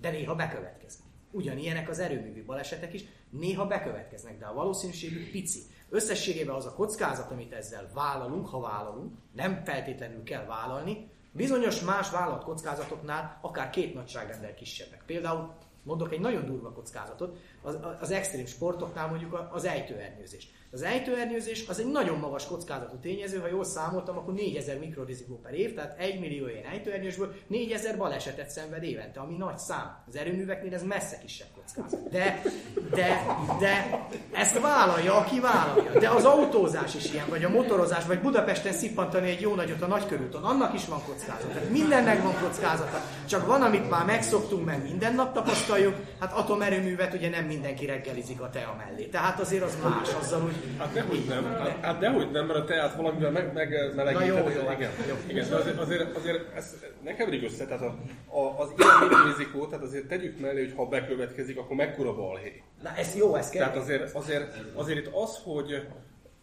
de néha bekövetkezik. Ugyanilyenek az erőművi balesetek is, néha bekövetkeznek, de a valószínűségük pici. Összességében az a kockázat, amit ezzel vállalunk, ha vállalunk, nem feltétlenül kell vállalni, bizonyos más vállalt kockázatoknál akár két nagyságrendel kisebbek. Például mondok egy nagyon durva kockázatot, az, az extrém sportoknál mondjuk az ejtőernyőzés. Az ejtőernyőzés az egy nagyon magas kockázatú tényező, ha jól számoltam, akkor 4000 mikrorizikó per év, tehát 1 millió ilyen ejtőernyősből 4000 balesetet szenved évente, ami nagy szám. Az erőműveknél ez messze kisebb kockázat. De, de, de ezt vállalja, aki vállalja. De az autózás is ilyen, vagy a motorozás, vagy Budapesten szippantani egy jó nagyot a nagykörúton, annak is van kockázat. Tehát mindennek van kockázata. Csak van, amit már megszoktunk, mert minden nap tapasztaljuk, hát atomerőművet ugye nem mindenki reggelizik a tea mellé. Tehát azért az más, azzal úgy Hát dehogy nem, hát, hát dehogy nem, mert a teát valamivel meg, megmelegíted. jó, jó, igen. jó. igen, de azért, azért, azért ez ne keverjük össze, tehát a, a, az ilyen rizikó, tehát azért tegyük mellé, hogy ha bekövetkezik, akkor mekkora balhé. Na ez jó, ez kell. Tehát azért, azért, azért itt az, hogy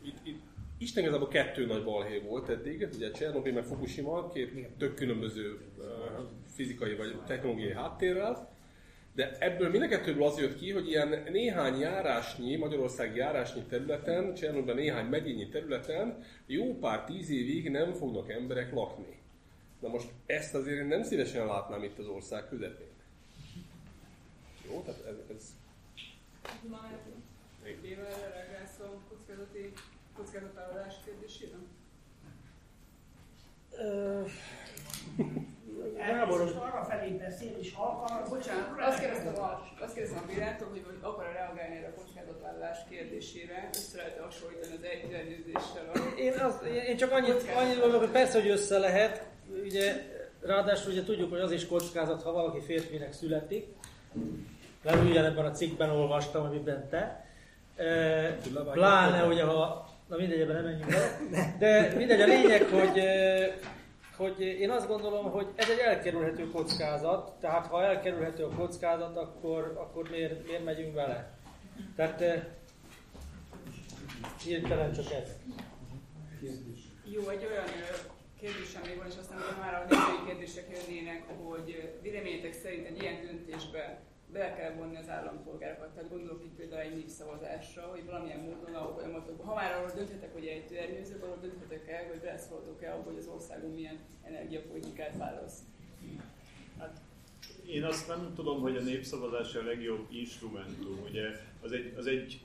itt, itt Isten igazából kettő nagy balhé volt eddig, ugye Csernobyl meg Fukushima, két tök különböző uh, fizikai vagy technológiai háttérrel, de ebből mind a kettőből az jött ki, hogy ilyen néhány járásnyi, Magyarország járásnyi területen, Csernobylben néhány megyényi területen jó pár tíz évig nem fognak emberek lakni. Na most ezt azért én nem szívesen látnám itt az ország közepén. Jó, tehát ez... ez... Már éve reagálsz a kockázati kockázatállalás kérdésére? Gáboros arra felé beszél, és ha akar... Bocsánat, azt kérdeztem a, azt kérdeztem a Pirától, hogy, hogy akar reagálni erre a kockázatállalás kérdésére, össze lehet hasonlítani az egyszerűzéssel. Én, azt, én csak annyit, annyit gondolok, hogy persze, hogy össze lehet. Ugye, ráadásul ugye tudjuk, hogy az is kockázat, ha valaki férfinek születik. Mert ugyanebben a cikkben olvastam, amiben te. E, pláne, ugye, ha... Na mindegy, ebben nem menjünk be. De mindegy, a lényeg, hogy hogy én azt gondolom, hogy ez egy elkerülhető kockázat, tehát ha elkerülhető a kockázat, akkor, akkor miért, miért megyünk vele? Tehát eh, hirtelen csak ez. Jó, egy olyan kérdésem még van, és aztán már a kérdések jönnének, hogy véleményetek szerint egy ilyen döntésbe be kell vonni az állampolgárokat. Tehát gondolok itt például egy népszavazásra, hogy valamilyen módon a folyamatokban, ha már arról dönthetek, hogy egy ernyőzők, arról dönthetek el, hogy beleszóltok el hogy az országon milyen energiapolitikát válasz. Hát, én azt nem tudom, hogy a népszavazás a legjobb instrumentum. Ugye az egy, az egy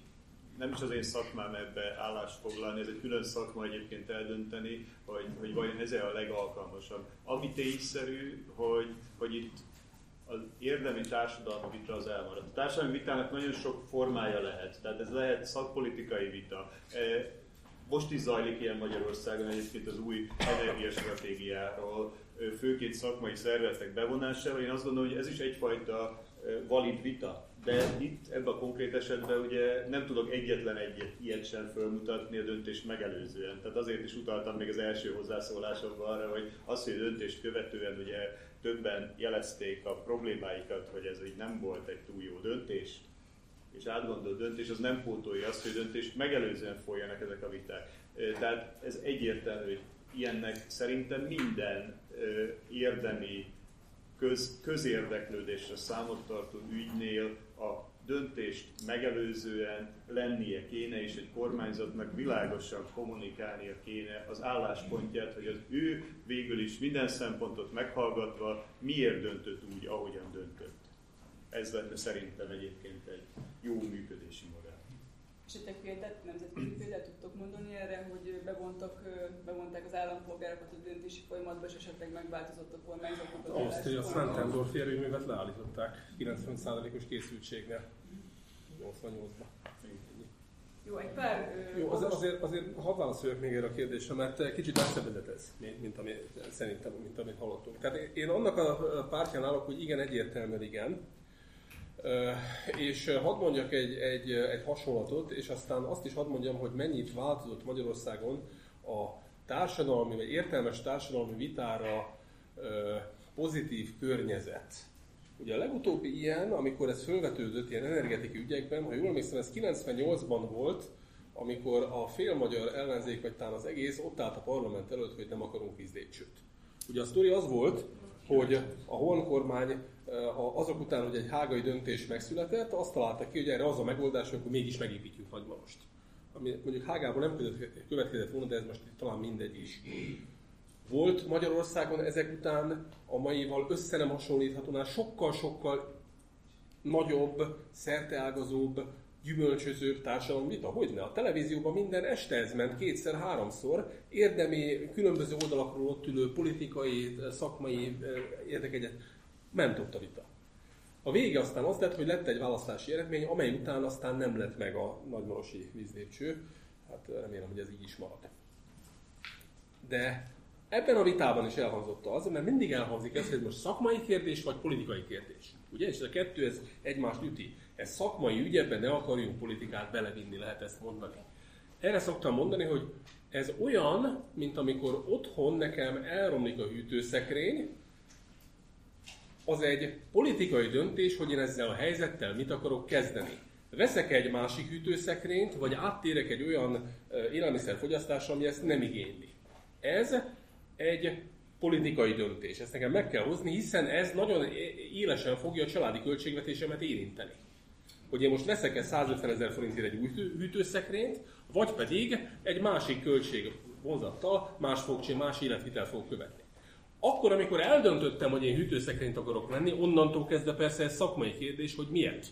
nem is az én szakmám ebbe állást foglalni, ez egy külön szakma egyébként eldönteni, hogy, hogy vajon ez a legalkalmasabb. Ami tényszerű, hogy, hogy itt az érdemi társadalmi vita az elmaradt. A társadalmi vitának nagyon sok formája lehet, tehát ez lehet szakpolitikai vita. E, most is zajlik ilyen Magyarországon egyébként az új energiastratégiáról, főként szakmai szervezetek bevonásával. Én azt gondolom, hogy ez is egyfajta valid vita. De itt ebben a konkrét esetben ugye nem tudok egyetlen egyet ilyet sem fölmutatni a döntést megelőzően. Tehát azért is utaltam még az első hozzászólásomban arra, hogy az, hogy a döntést követően ugye többen jelezték a problémáikat, hogy ez így nem volt egy túl jó döntés, és átgondolt döntés, az nem pótolja azt, hogy döntést megelőzően folyjanak ezek a viták. Tehát ez egyértelmű, hogy ilyennek szerintem minden érdemi köz, közérdeklődésre számot tartó ügynél a döntést megelőzően lennie kéne, és egy kormányzatnak világosan kommunikálnia kéne az álláspontját, hogy az ő végül is minden szempontot meghallgatva miért döntött úgy, ahogyan döntött. Ez lenne szerintem egyébként egy jó működési modell. És egy példát, nemzetközi példát tudtok mondani erre, hogy bevontak, bevonták az állampolgárokat a döntési folyamatba, és esetleg megváltozott a kormányzatnak az Ausztria Szentendorf erőművet leállították 90%-os készültségnél 88-ban. Jó, egy pár... Jó, az, azért, azért hadd válaszoljak még erre a kérdésre, mert kicsit megszebbedett ez, mint, mint ami, szerintem, mint amit hallottunk. Tehát én annak a pártján állok, hogy igen, egyértelműen igen, és hadd mondjak egy, egy, egy hasonlatot, és aztán azt is hadd mondjam, hogy mennyit változott Magyarországon a társadalmi, vagy értelmes társadalmi vitára pozitív környezet. Ugye a legutóbbi ilyen, amikor ez fölvetődött ilyen energetikai ügyekben, ha jól emlékszem, ez 98-ban volt, amikor a félmagyar ellenzék, vagy talán az egész ott állt a parlament előtt, hogy nem akarunk vízlépcsőt. Ugye a sztori az volt, hogy a Horn kormány azok után, hogy egy hágai döntés megszületett, azt találta ki, hogy erre az a megoldás, hogy mégis megépítjük Nagymarost. Ami mondjuk Hágában nem következett volna, de ez most talán mindegy is. Volt Magyarországon ezek után a maival össze nem hasonlíthatónál sokkal-sokkal nagyobb, szerteágazóbb, gyümölcsözőbb társadalom vita. Hogyne? A televízióban minden este ez ment kétszer-háromszor. Érdemi, különböző oldalakról ott ülő politikai, szakmai érdekegyet ment a vita. A vége aztán az lett, hogy lett egy választási eredmény, amely után aztán nem lett meg a nagymarosi vízlépcső. Hát remélem, hogy ez így is marad. De ebben a vitában is elhangzott az, mert mindig elhangzik ez, hogy most szakmai kérdés vagy politikai kérdés. Ugye? És a kettő ez egymást üti. Ez szakmai ügyebben ne akarjunk politikát belevinni, lehet ezt mondani. Erre szoktam mondani, hogy ez olyan, mint amikor otthon nekem elromlik a hűtőszekrény, az egy politikai döntés, hogy én ezzel a helyzettel mit akarok kezdeni. Veszek egy másik hűtőszekrényt, vagy áttérek egy olyan élelmiszerfogyasztásra, ami ezt nem igényli. Ez egy politikai döntés. Ezt nekem meg kell hozni, hiszen ez nagyon élesen fogja a családi költségvetésemet érinteni. Hogy én most veszek-e 150 ezer forintért egy új hűtőszekrényt, vagy pedig egy másik költség vonzattal más fogcsi, más életvitel fog követni. Akkor, amikor eldöntöttem, hogy én hűtőszekrényt akarok venni, onnantól kezdve persze ez szakmai kérdés, hogy miért.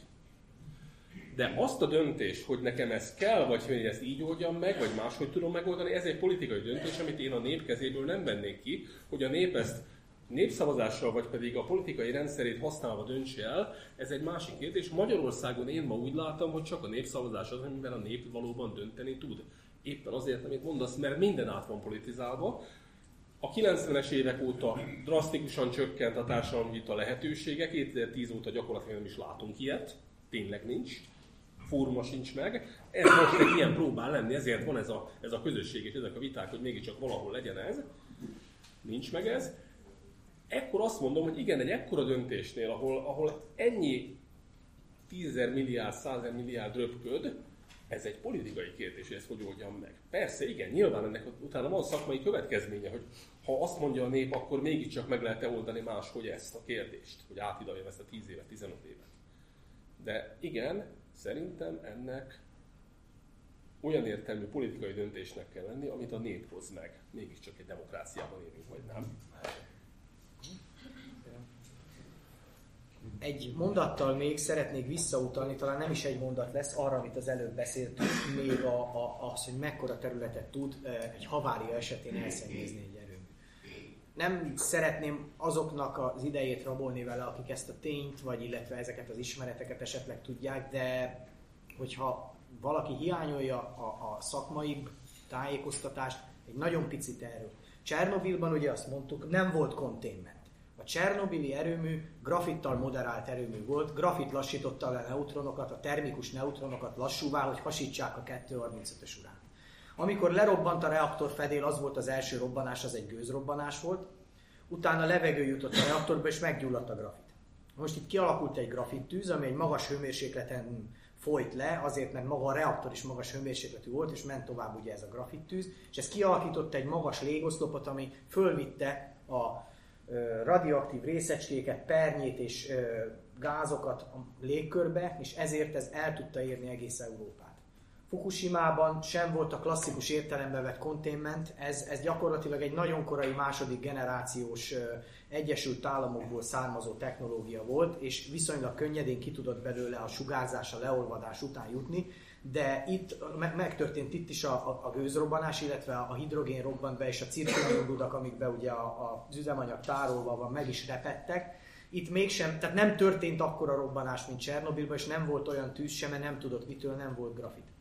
De azt a döntés, hogy nekem ez kell, vagy hogy ezt így oldjam meg, vagy máshogy tudom megoldani, ez egy politikai döntés, amit én a nép kezéből nem vennék ki, hogy a nép ezt népszavazással, vagy pedig a politikai rendszerét használva döntse el, ez egy másik kérdés. Magyarországon én ma úgy látom, hogy csak a népszavazás az, amiben a nép valóban dönteni tud. Éppen azért, amit mondasz, mert minden át van politizálva, a 90-es évek óta drasztikusan csökkent a társadalmi vita lehetősége, 2010 óta gyakorlatilag nem is látunk ilyet, tényleg nincs, fóruma sincs meg. Ez most egy ilyen próbál lenni, ezért van ez a, ez a közösség és ezek a viták, hogy mégiscsak valahol legyen ez. Nincs meg ez. Ekkor azt mondom, hogy igen, egy ekkora döntésnél, ahol, ahol ennyi tízezer milliárd, százezer milliárd röpköd, ez egy politikai kérdés, hogy ezt hogy oldjam meg. Persze, igen, nyilván ennek utána van szakmai következménye, hogy ha azt mondja a nép, akkor mégiscsak meg lehet-e oldani máshogy ezt a kérdést, hogy átidaljam ezt a 10 évet, 15 évet. De igen, szerintem ennek olyan értelmű politikai döntésnek kell lenni, amit a nép hoz meg. Mégiscsak egy demokráciában élünk, vagy nem. Egy mondattal még szeretnék visszautalni, talán nem is egy mondat lesz, arra, amit az előbb beszéltünk, még a, a, az, hogy mekkora területet tud egy havária esetén elszennyezni egy. Nem szeretném azoknak az idejét rabolni vele, akik ezt a tényt, vagy illetve ezeket az ismereteket esetleg tudják, de hogyha valaki hiányolja a, a szakmai tájékoztatást, egy nagyon picit erről. Csernobilban ugye azt mondtuk, nem volt containment. A Csernobili erőmű grafittal moderált erőmű volt, grafit lassította le neutronokat, a termikus neutronokat lassúvá, hogy hasítsák a 235-ös urán. Amikor lerobbant a reaktor fedél, az volt az első robbanás, az egy gőzrobbanás volt. Utána levegő jutott a reaktorba, és meggyulladt a grafit. Most itt kialakult egy grafittűz, ami egy magas hőmérsékleten folyt le, azért, mert maga a reaktor is magas hőmérsékletű volt, és ment tovább ugye ez a grafittűz, és ez kialakított egy magas légoszlopot, ami fölvitte a radioaktív részecskéket, pernyét és gázokat a légkörbe, és ezért ez el tudta érni egész Európát. Fukushima-ban sem volt a klasszikus értelembe vett containment, ez, ez gyakorlatilag egy nagyon korai második generációs Egyesült Államokból származó technológia volt, és viszonylag könnyedén ki tudott belőle a sugárzás, a leolvadás után jutni, de itt megtörtént itt is a, a, a gőzrobbanás, illetve a hidrogén robbant be, és a cirkoniumrudak, amikbe ugye a, a, üzemanyag tárolva van, meg is repettek. Itt mégsem, tehát nem történt akkora robbanás, mint Csernobilban, és nem volt olyan tűz sem, mert nem tudott mitől, nem volt grafit.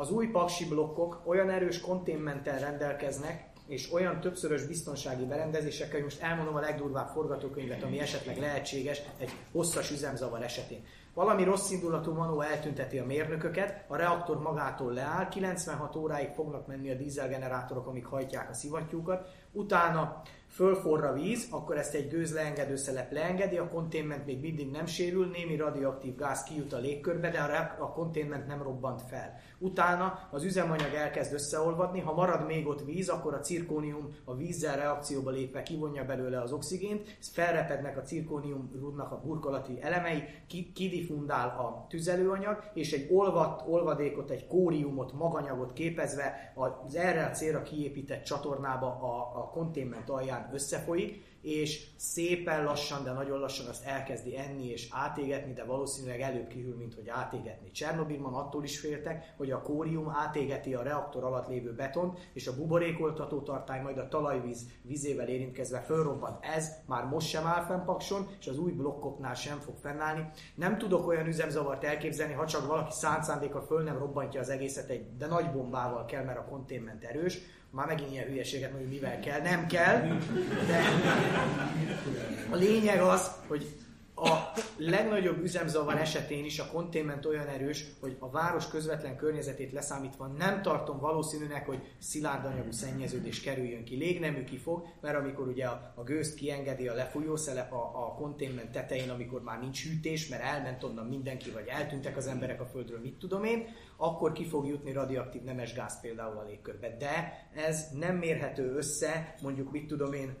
Az új paksi blokkok olyan erős konténmenttel rendelkeznek, és olyan többszörös biztonsági berendezésekkel, hogy most elmondom a legdurvább forgatókönyvet, ami esetleg lehetséges egy hosszas üzemzavar esetén. Valami rossz indulatú manó eltünteti a mérnököket, a reaktor magától leáll, 96 óráig fognak menni a dízelgenerátorok, amik hajtják a szivattyúkat, utána fölforr a víz, akkor ezt egy gőz leengedő szelep leengedi, a konténment még mindig nem sérül, némi radioaktív gáz kijut a légkörbe, de a konténment nem robbant fel. Utána az üzemanyag elkezd összeolvadni, ha marad még ott víz, akkor a cirkónium a vízzel reakcióba lépve kivonja belőle az oxigént, felrepednek a cirkónium rudnak a burkolati elemei, kidifundál a tüzelőanyag, és egy olvat, olvadékot, egy kóriumot, maganyagot képezve az erre a célra kiépített csatornába a, a konténment alján összefolyik, és szépen lassan, de nagyon lassan azt elkezdi enni és átégetni, de valószínűleg előbb kihűl, mint hogy átégetni. Csernobilban attól is féltek, hogy a kórium átégeti a reaktor alatt lévő betont, és a buborékoltató tartály majd a talajvíz vizével érintkezve fölrobban. Ez már most sem áll fenn pakson, és az új blokkoknál sem fog fennállni. Nem tudok olyan üzemzavart elképzelni, ha csak valaki szánt föl nem robbantja az egészet egy, de nagy bombával kell, mert a konténment erős, már megint ilyen hülyeséget mondjuk mivel kell, nem kell, de a lényeg az, hogy a legnagyobb üzemzavar esetén is a containment olyan erős, hogy a város közvetlen környezetét leszámítva nem tartom valószínűnek, hogy szilárd anyagú szennyeződés kerüljön ki. Légnemű kifog, mert amikor ugye a, a gőzt kiengedi a lefolyószelep a, a containment tetején, amikor már nincs hűtés, mert elment onnan mindenki, vagy eltűntek az emberek a földről, mit tudom én, akkor ki fog jutni radioaktív nemes gáz például a légkörbe. De ez nem mérhető össze, mondjuk mit tudom én,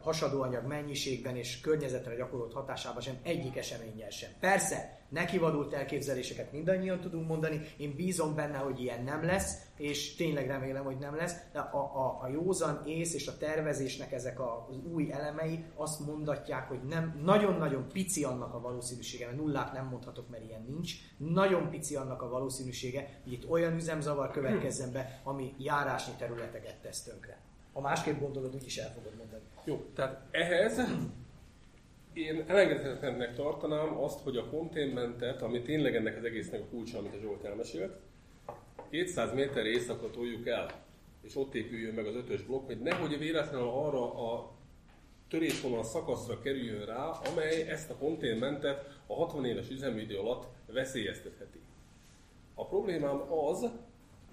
hasadóanyag mennyiségben és környezetre gyakorolt hatásában sem, egyik eseménnyel sem. Persze, nekivadult elképzeléseket mindannyian tudunk mondani, én bízom benne, hogy ilyen nem lesz, és tényleg remélem, hogy nem lesz, de a, a, a józan ész és a tervezésnek ezek az új elemei azt mondatják, hogy nem, nagyon-nagyon pici annak a valószínűsége, mert nullát nem mondhatok, mert ilyen nincs, nagyon pici annak a valószínűsége, hogy itt olyan üzemzavar következzen be, ami járásnyi területeket tesz tönkre. Ha másképp gondolod, úgyis el fogod mondani. Jó, tehát ehhez én elengedhetetlennek tartanám azt, hogy a containmentet, ami tényleg ennek az egésznek a kulcsa, amit a Zsolt elmesélt, 200 méter éjszakra toljuk el, és ott épüljön meg az ötös blokk, hogy nehogy véletlenül arra a törésvonal szakaszra kerüljön rá, amely ezt a containmentet a 60 éves üzemidő alatt veszélyeztetheti. A problémám az,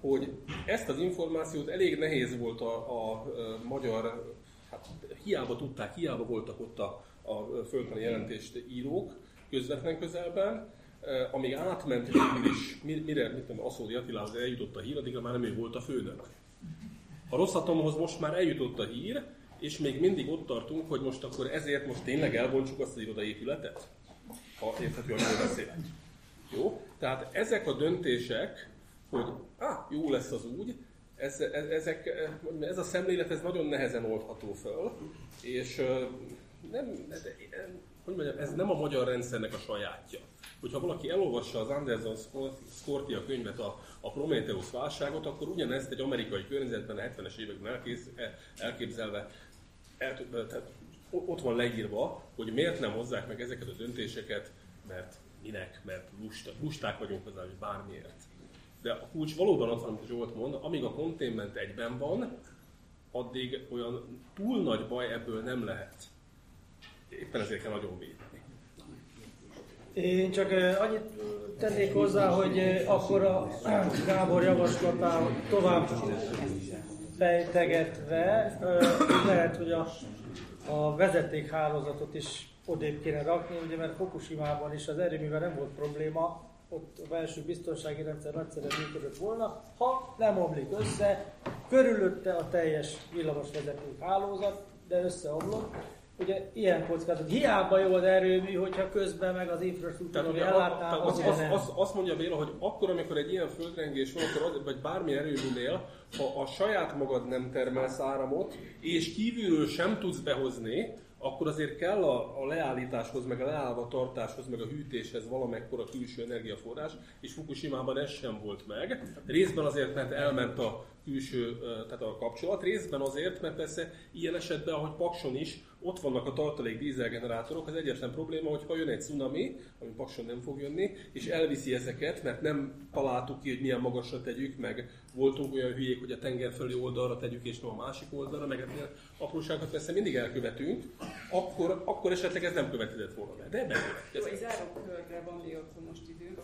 hogy ezt az információt elég nehéz volt a, a, a magyar, hát hiába tudták, hiába voltak ott a, a földtani jelentést írók közvetlen közelben, amíg átment végül is, mire, mit tudom, Aszódi Attilához eljutott a hír, addigra már nem ő volt a főnök. A Rosszatomhoz most már eljutott a hír, és még mindig ott tartunk, hogy most akkor ezért most tényleg elbontsuk azt az irodaépületet? Ha érthető, jól beszélek. Jó? Tehát ezek a döntések, hogy ah, jó lesz az úgy, ez, ez, ezek, ez a szemlélet ez nagyon nehezen oldható föl, és nem, hogy mondjam, ez nem a magyar rendszernek a sajátja. Hogyha valaki elolvassa az Anderson Scortia könyvet, a, a Prometheus válságot, akkor ugyanezt egy amerikai környezetben a 70-es években elkész, elképzelve, el, tehát ott van leírva, hogy miért nem hozzák meg ezeket a döntéseket, mert minek, mert lusta, lusták vagyunk hozzá, hogy bármiért. De a kulcs valóban az, amit Zsolt mond, amíg a containment egyben van, addig olyan túl nagy baj ebből nem lehet éppen ezért kell nagyon védeni. Én csak annyit tennék hozzá, hogy akkor a Gábor javaslatával tovább fejtegetve, lehet, hogy a, a vezetékhálózatot is odébb kéne rakni, ugye, mert Fukushima-ban is az erőművel nem volt probléma, ott a belső biztonsági rendszer nagyszerűen működött volna, ha nem omlik össze, körülötte a teljes villamosvezeték hálózat, de összeomlott, ugye ilyen kockázat. Hiába jó az erőmű, hogyha közben meg az infrastruktúra ellátná, az, az, az, azt mondja Béla, hogy akkor, amikor egy ilyen földrengés van, akkor az, vagy bármi erőműnél, ha a saját magad nem termelsz áramot, és kívülről sem tudsz behozni, akkor azért kell a, a leállításhoz, meg a leállva tartáshoz, meg a hűtéshez valamekkora külső energiaforrás, és Fukushima-ban ez sem volt meg. Részben azért, mert elment a külső, tehát a kapcsolat, részben azért, mert persze ilyen esetben, ahogy Pakson is, ott vannak a tartalék dízelgenerátorok, az egyetlen probléma, hogy ha jön egy cunami, ami Pakson nem fog jönni, és elviszi ezeket, mert nem találtuk ki, hogy milyen magasra tegyük, meg voltunk olyan hülyék, hogy a tenger fölé oldalra tegyük, és nem a másik oldalra, meg ennél apróságokat persze mindig elkövetünk, akkor, akkor esetleg ez nem következett volna be. De ebben következik. Jó, zárókörre van még akkor most időnk,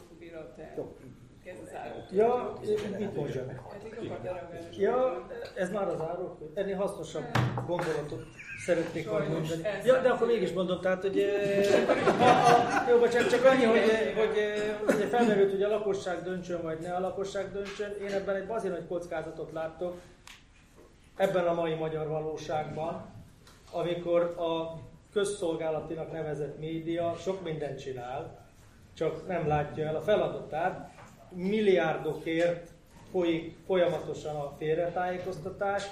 Ja, mit mondjam? Ja, ez már az árok. Ennél hasznosabb gondolatot szeretnék majd mondani. Ja, de akkor mégis mondom, tehát, hogy a, jó, bocsánat, csak annyi, hogy, hogy ugye felmerült, hogy a lakosság döntsön, vagy ne a lakosság döntsön. Én ebben egy bazin nagy kockázatot látok, ebben a mai magyar valóságban, amikor a közszolgálatinak nevezett média sok mindent csinál, csak nem látja el a feladatát, milliárdokért folyik folyamatosan a félretájékoztatás,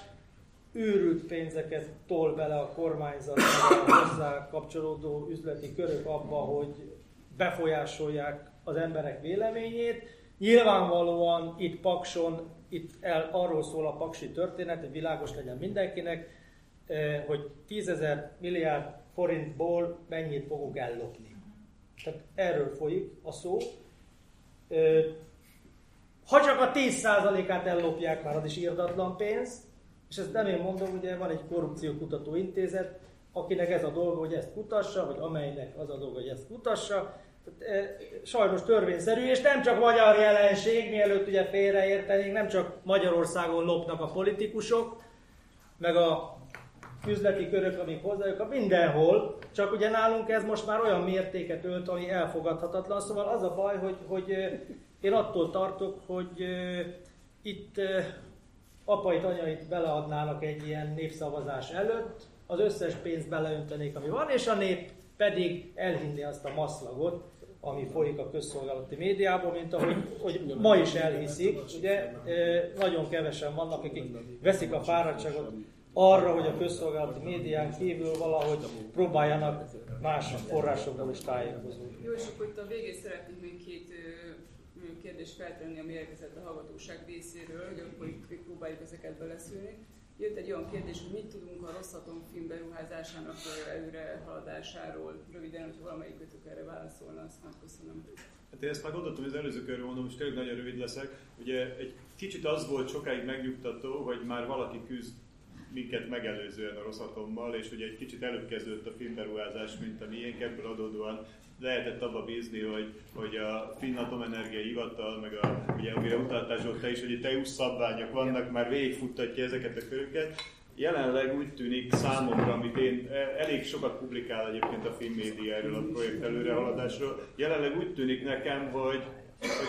őrült pénzeket tol bele a kormányzat, hozzá kapcsolódó üzleti körök abba, hogy befolyásolják az emberek véleményét. Nyilvánvalóan itt Pakson, itt el, arról szól a paksi történet, hogy világos legyen mindenkinek, eh, hogy 10 milliárd forintból mennyit fogunk ellopni. Tehát erről folyik a szó. Ha csak a 10%-át ellopják, már az is írdatlan pénz, és ezt nem én mondom, ugye van egy korrupciókutató intézet, akinek ez a dolga, hogy ezt kutassa, vagy amelynek az a dolga, hogy ezt kutassa. Tehát, e, sajnos törvényszerű, és nem csak magyar jelenség, mielőtt ugye félreértenénk, nem csak Magyarországon lopnak a politikusok, meg a üzleti körök, amik hozzájuk, mindenhol, csak ugye nálunk ez most már olyan mértéket ölt, ami elfogadhatatlan. Szóval az a baj, hogy, hogy én attól tartok, hogy itt apait, anyait beleadnának egy ilyen népszavazás előtt, az összes pénzt beleöntenék, ami van, és a nép pedig elhinni azt a maszlagot, ami folyik a közszolgálati médiában, mint ahogy hogy ma is elhiszik. Ugye nagyon kevesen vannak, akik veszik a fáradtságot arra, hogy a közszolgálati médián kívül valahogy próbáljanak más forrásokból is tájékozódni. Jó, és akkor itt a végén szeretnék még két kérdést feltenni, ami érkezett a hallgatóság részéről, hogy akkor itt próbáljuk ezeket beleszülni. Jött egy olyan kérdés, hogy mit tudunk a Rosszatom film beruházásának előre haladásáról. Röviden, hogy valamelyik kötök erre válaszolna, azt már köszönöm. Hát én ezt már gondoltam, hogy az előző körül mondom, és tényleg nagyon rövid leszek. Ugye egy kicsit az volt sokáig megnyugtató, hogy már valaki küzd minket megelőzően a Rosszatommal, és ugye egy kicsit előbb kezdődött a filmberuházás, mint a miénk, ebből adódóan lehetett abba bízni, hogy, hogy a Finn Atomenergia Hivatal, meg a, ugye, amire utaltál Zsolt, te is, hogy itt EU szabványok vannak, már végigfuttatja ezeket a köröket. Jelenleg úgy tűnik számomra, amit én e, elég sokat publikál egyébként a Finn Média erről a projekt előrehaladásról, jelenleg úgy tűnik nekem, hogy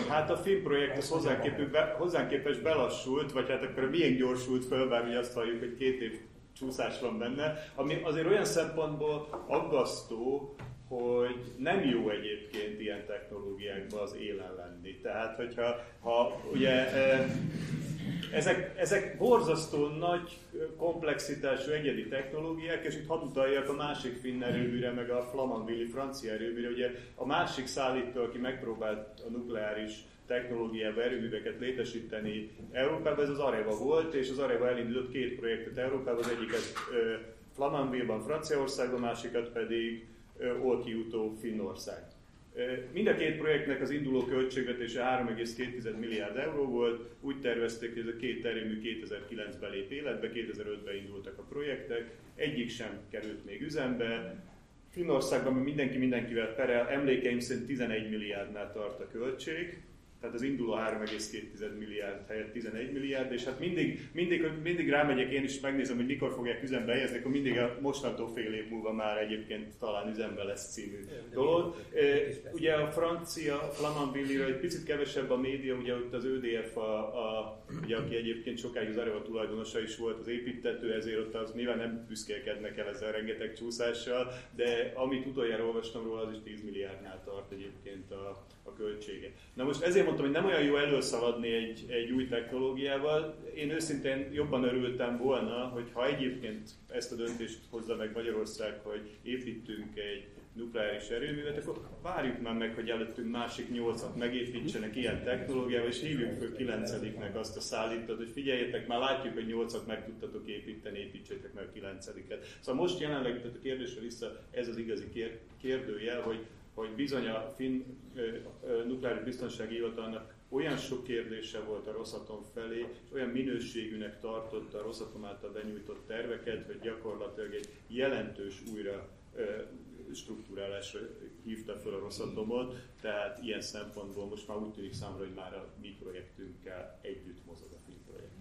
hát a filmprojekt az hozzánk, képű, hozzánk képes belassult, vagy hát akkor milyen gyorsult föl, bár mi azt halljuk, hogy két év csúszás van benne, ami azért olyan szempontból aggasztó, hogy nem jó egyébként ilyen technológiákban az élen lenni. Tehát, hogyha ha, ugye, ezek, ezek borzasztó nagy komplexitású egyedi technológiák, és itt hadd utaljak a másik finn erőműre, meg a Flamanville francia erőműre. Ugye a másik szállító, aki megpróbált a nukleáris technológiába erőműveket létesíteni Európában, ez az Areva volt, és az Areva elindított két projektet Európában, az egyiket Flamanville-ban, Franciaországban, másikat pedig Olkiutó Finnország. Mind a két projektnek az induló költségvetése 3,2 milliárd euró volt. Úgy tervezték, hogy ez a két erőmű 2009-ben lép életbe, 2005-ben indultak a projektek. Egyik sem került még üzembe. Finnországban mindenki mindenkivel perel, emlékeim szerint 11 milliárdnál tart a költség tehát az induló 3,2 milliárd helyett 11 milliárd, és hát mindig, mindig, mindig rámegyek én is, megnézem, hogy mikor fogják üzembe helyezni, akkor mindig a mostantól fél év múlva már egyébként talán üzembe lesz című dolog. Ugye a francia Flamanville-ről egy picit kevesebb a média, ugye ott az ÖDF, a, a, ugye, aki egyébként sokáig az Areva tulajdonosa is volt, az építető, ezért ott az nyilván nem büszkélkednek el ezzel rengeteg csúszással, de amit utoljára olvastam róla, az is 10 milliárdnál tart egyébként a, a költsége. Na most ezért mondtam, hogy nem olyan jó előszaladni egy, egy új technológiával. Én őszintén jobban örültem volna, hogy ha egyébként ezt a döntést hozza meg Magyarország, hogy építünk egy nukleáris erőművet, akkor várjuk már meg, hogy előttünk másik nyolcat megépítsenek ilyen technológiával, és hívjuk föl kilencediknek azt a szállítót, hogy figyeljetek, már látjuk, hogy nyolcat meg tudtatok építeni, építsétek meg a kilencediket. Szóval most jelenleg, tehát a kérdésre vissza, ez az igazi kérdőjel, hogy hogy bizony a Finn nukleáris biztonsági hivatalnak olyan sok kérdése volt a Rosszatom felé, és olyan minőségűnek tartotta a Rosszatom által benyújtott terveket, hogy gyakorlatilag egy jelentős újra struktúrálásra hívta fel a Rosatomot, tehát ilyen szempontból most már úgy tűnik számomra, hogy már a mi projektünkkel együtt mozog a filmprojekt.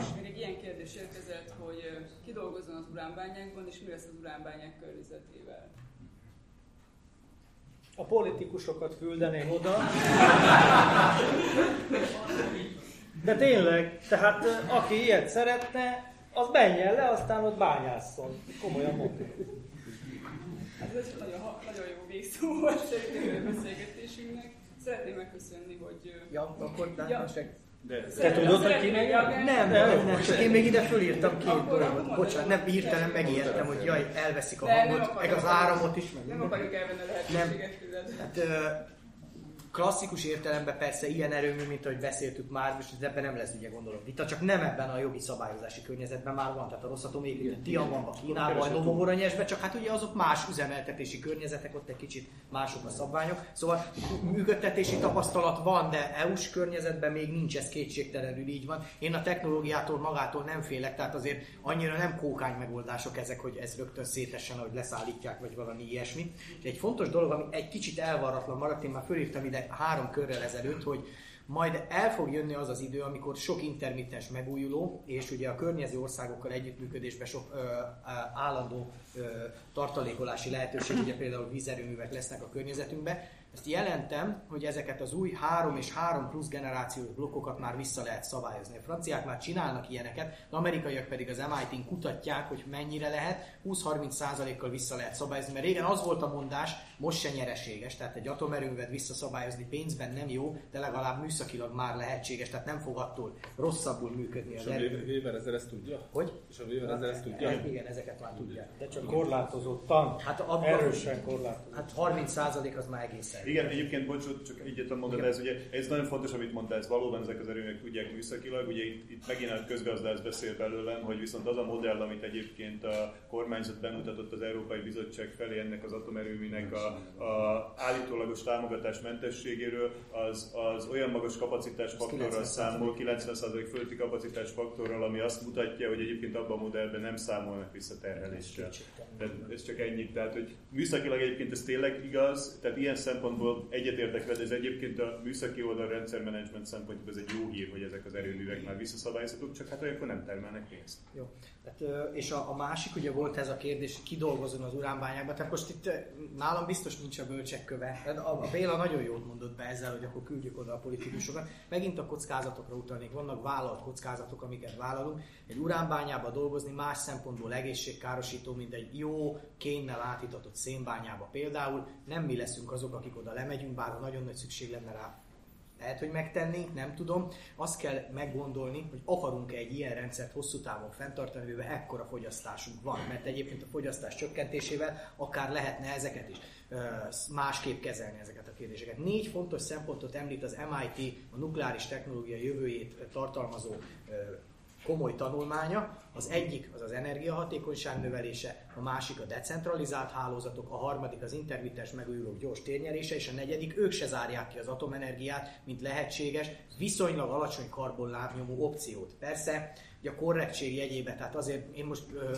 És még egy ilyen kérdés érkezett, hogy ki dolgozzon az uránbányákban, és mi lesz az uránbányák környezetével? A politikusokat küldeném oda. De tényleg, tehát aki ilyet szeretne, az menjen le, aztán ott bányásszon. Komolyan mondom. Hát ez egy nagyon, nagyon jó végszó volt szerintem a beszélgetésünknek. Szeretném megköszönni, hogy... Ja, akkor ja. De, Te tudod, hogy ki még? Nem, nem, nem, nem, csak én még ide fölírtam két dolgot. Bocsánat, nem hirtelen megijedtem, hogy jaj, elveszik a hangot, meg az áramot is. Meg nem akarjuk elvenni a lehetőséget. Hát, klasszikus értelemben persze ilyen erőmű, mint ahogy beszéltük már, és ebben nem lesz ugye gondolom vita, csak nem ebben a jogi szabályozási környezetben már van, tehát a rosszatom még Tianwanban, Kínában, Novovoronyesben, csak hát ugye azok más üzemeltetési környezetek, ott egy kicsit mások a szabványok. Szóval működtetési tapasztalat van, de EU-s környezetben még nincs, ez kétségtelenül így van. Én a technológiától magától nem félek, tehát azért annyira nem kókány megoldások ezek, hogy ez rögtön szétesen, hogy leszállítják, vagy valami ilyesmi. De egy fontos dolog, ami egy kicsit elvarratlan maradt, én már fölírtam ide három körrel ezelőtt, hogy majd el fog jönni az az idő, amikor sok intermittens megújuló, és ugye a környező országokkal együttműködésben sok ö, állandó ö, tartalékolási lehetőség, ugye például vízerőművek lesznek a környezetünkben, ezt jelentem, hogy ezeket az új 3 és 3 plusz generációs blokkokat már vissza lehet szabályozni. A franciák már csinálnak ilyeneket, az amerikaiak pedig az MIT-n kutatják, hogy mennyire lehet, 20-30%-kal vissza lehet szabályozni, mert régen az volt a mondás, most se nyereséges, tehát egy atomerővet visszaszabályozni pénzben nem jó, de legalább műszakilag már lehetséges, tehát nem fog attól rosszabbul működni. És a Weber ezer ezt tudja? Hogy? És a Weber ezer ezt tudja? Hát, igen, ezeket már tudják. De csak korlátozottan, hát abban, erősen korlátozottan. Hát 30% az már egészen igen, egyébként bocsánat, csak egyetlen mondat, ez ugye, ez nagyon fontos, amit mondtál, ez valóban ezek az erőnek tudják műszakilag, ugye itt, itt megint a közgazdász beszél belőlem, hogy viszont az a modell, amit egyébként a kormányzat bemutatott az Európai Bizottság felé ennek az atomerőműnek a, a állítólagos támogatás mentességéről, az, az olyan magas kapacitás faktorral számol, 90% fölötti kapacitás faktorral, ami azt mutatja, hogy egyébként abban a modellben nem számolnak vissza terheléssel. De ez csak ennyit. Tehát, hogy műszakilag egyébként ez tényleg igaz, tehát ilyen szempont szempontból egyetértek veled, ez egyébként a műszaki oldal rendszermenedzsment szempontjából ez egy jó hír, hogy ezek az erőművek már visszaszabályozhatók, csak hát olyankor nem termelnek pénzt. Jó. Tehát, és a, a, másik, ugye volt ez a kérdés, ki dolgozon az uránbányákban, tehát most itt nálam biztos nincs a bölcsek köve. Tehát a, a Béla nagyon jót mondott be ezzel, hogy akkor küldjük oda a politikusokat. Megint a kockázatokra utalnék, vannak vállalt kockázatok, amiket vállalunk. Egy uránbányába dolgozni más szempontból egészségkárosító, mint egy jó, kénnel átítatott szénbányába például. Nem mi leszünk azok, akik oda lemegyünk, bár nagyon nagy szükség lenne rá lehet, hogy megtennénk, nem tudom. Azt kell meggondolni, hogy akarunk-e egy ilyen rendszert hosszú távon fenntartani, mivel ekkora fogyasztásunk van. Mert egyébként a fogyasztás csökkentésével akár lehetne ezeket is másképp kezelni ezeket a kérdéseket. Négy fontos szempontot említ az MIT, a nukleáris technológia jövőjét tartalmazó komoly tanulmánya. Az egyik az az energiahatékonyság növelése, a másik a decentralizált hálózatok, a harmadik az intermittens megújulók gyors térnyerése, és a negyedik ők se zárják ki az atomenergiát, mint lehetséges, viszonylag alacsony karbonlábnyomó opciót. Persze a korrektség jegyébe. Tehát azért én most ö,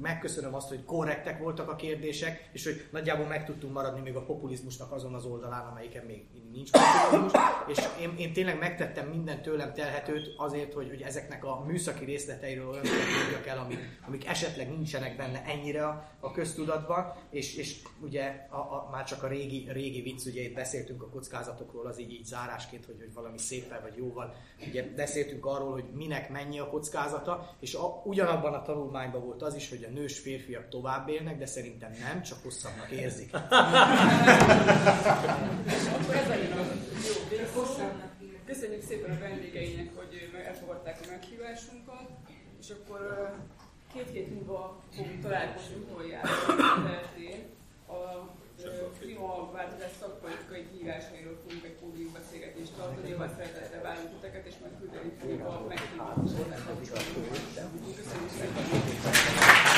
megköszönöm azt, hogy korrektek voltak a kérdések, és hogy nagyjából meg tudtunk maradni még a populizmusnak azon az oldalán, amelyiken még nincs populizmus. És én, én tényleg megtettem minden tőlem telhetőt azért, hogy, hogy ezeknek a műszaki részleteiről olyan mondjak el, amik, amik esetleg nincsenek benne ennyire a, a köztudatban, és, és ugye a, a, már csak a régi, régi vicc, ugye itt beszéltünk a kockázatokról, az így, így zárásként, hogy, hogy valami szépen vagy jóval, ugye beszéltünk arról, hogy minek mennyi a kockázat, kockázata, és a, ugyanabban a tanulmányban volt az is, hogy a nős férfiak tovább élnek, de szerintem nem, csak hosszabbnak érzik. Köszönjük szépen a vendégeinek, hogy elfogadták a meghívásunkat, és akkor két hét múlva fogunk találkozni utoljára a klímaváltozás szakpolitikai hívásairól fogunk egy pódium beszélgetést tartani, a szeretettel várunk titeket, és majd küldeni fogjuk a meghívót. Köszönjük szépen!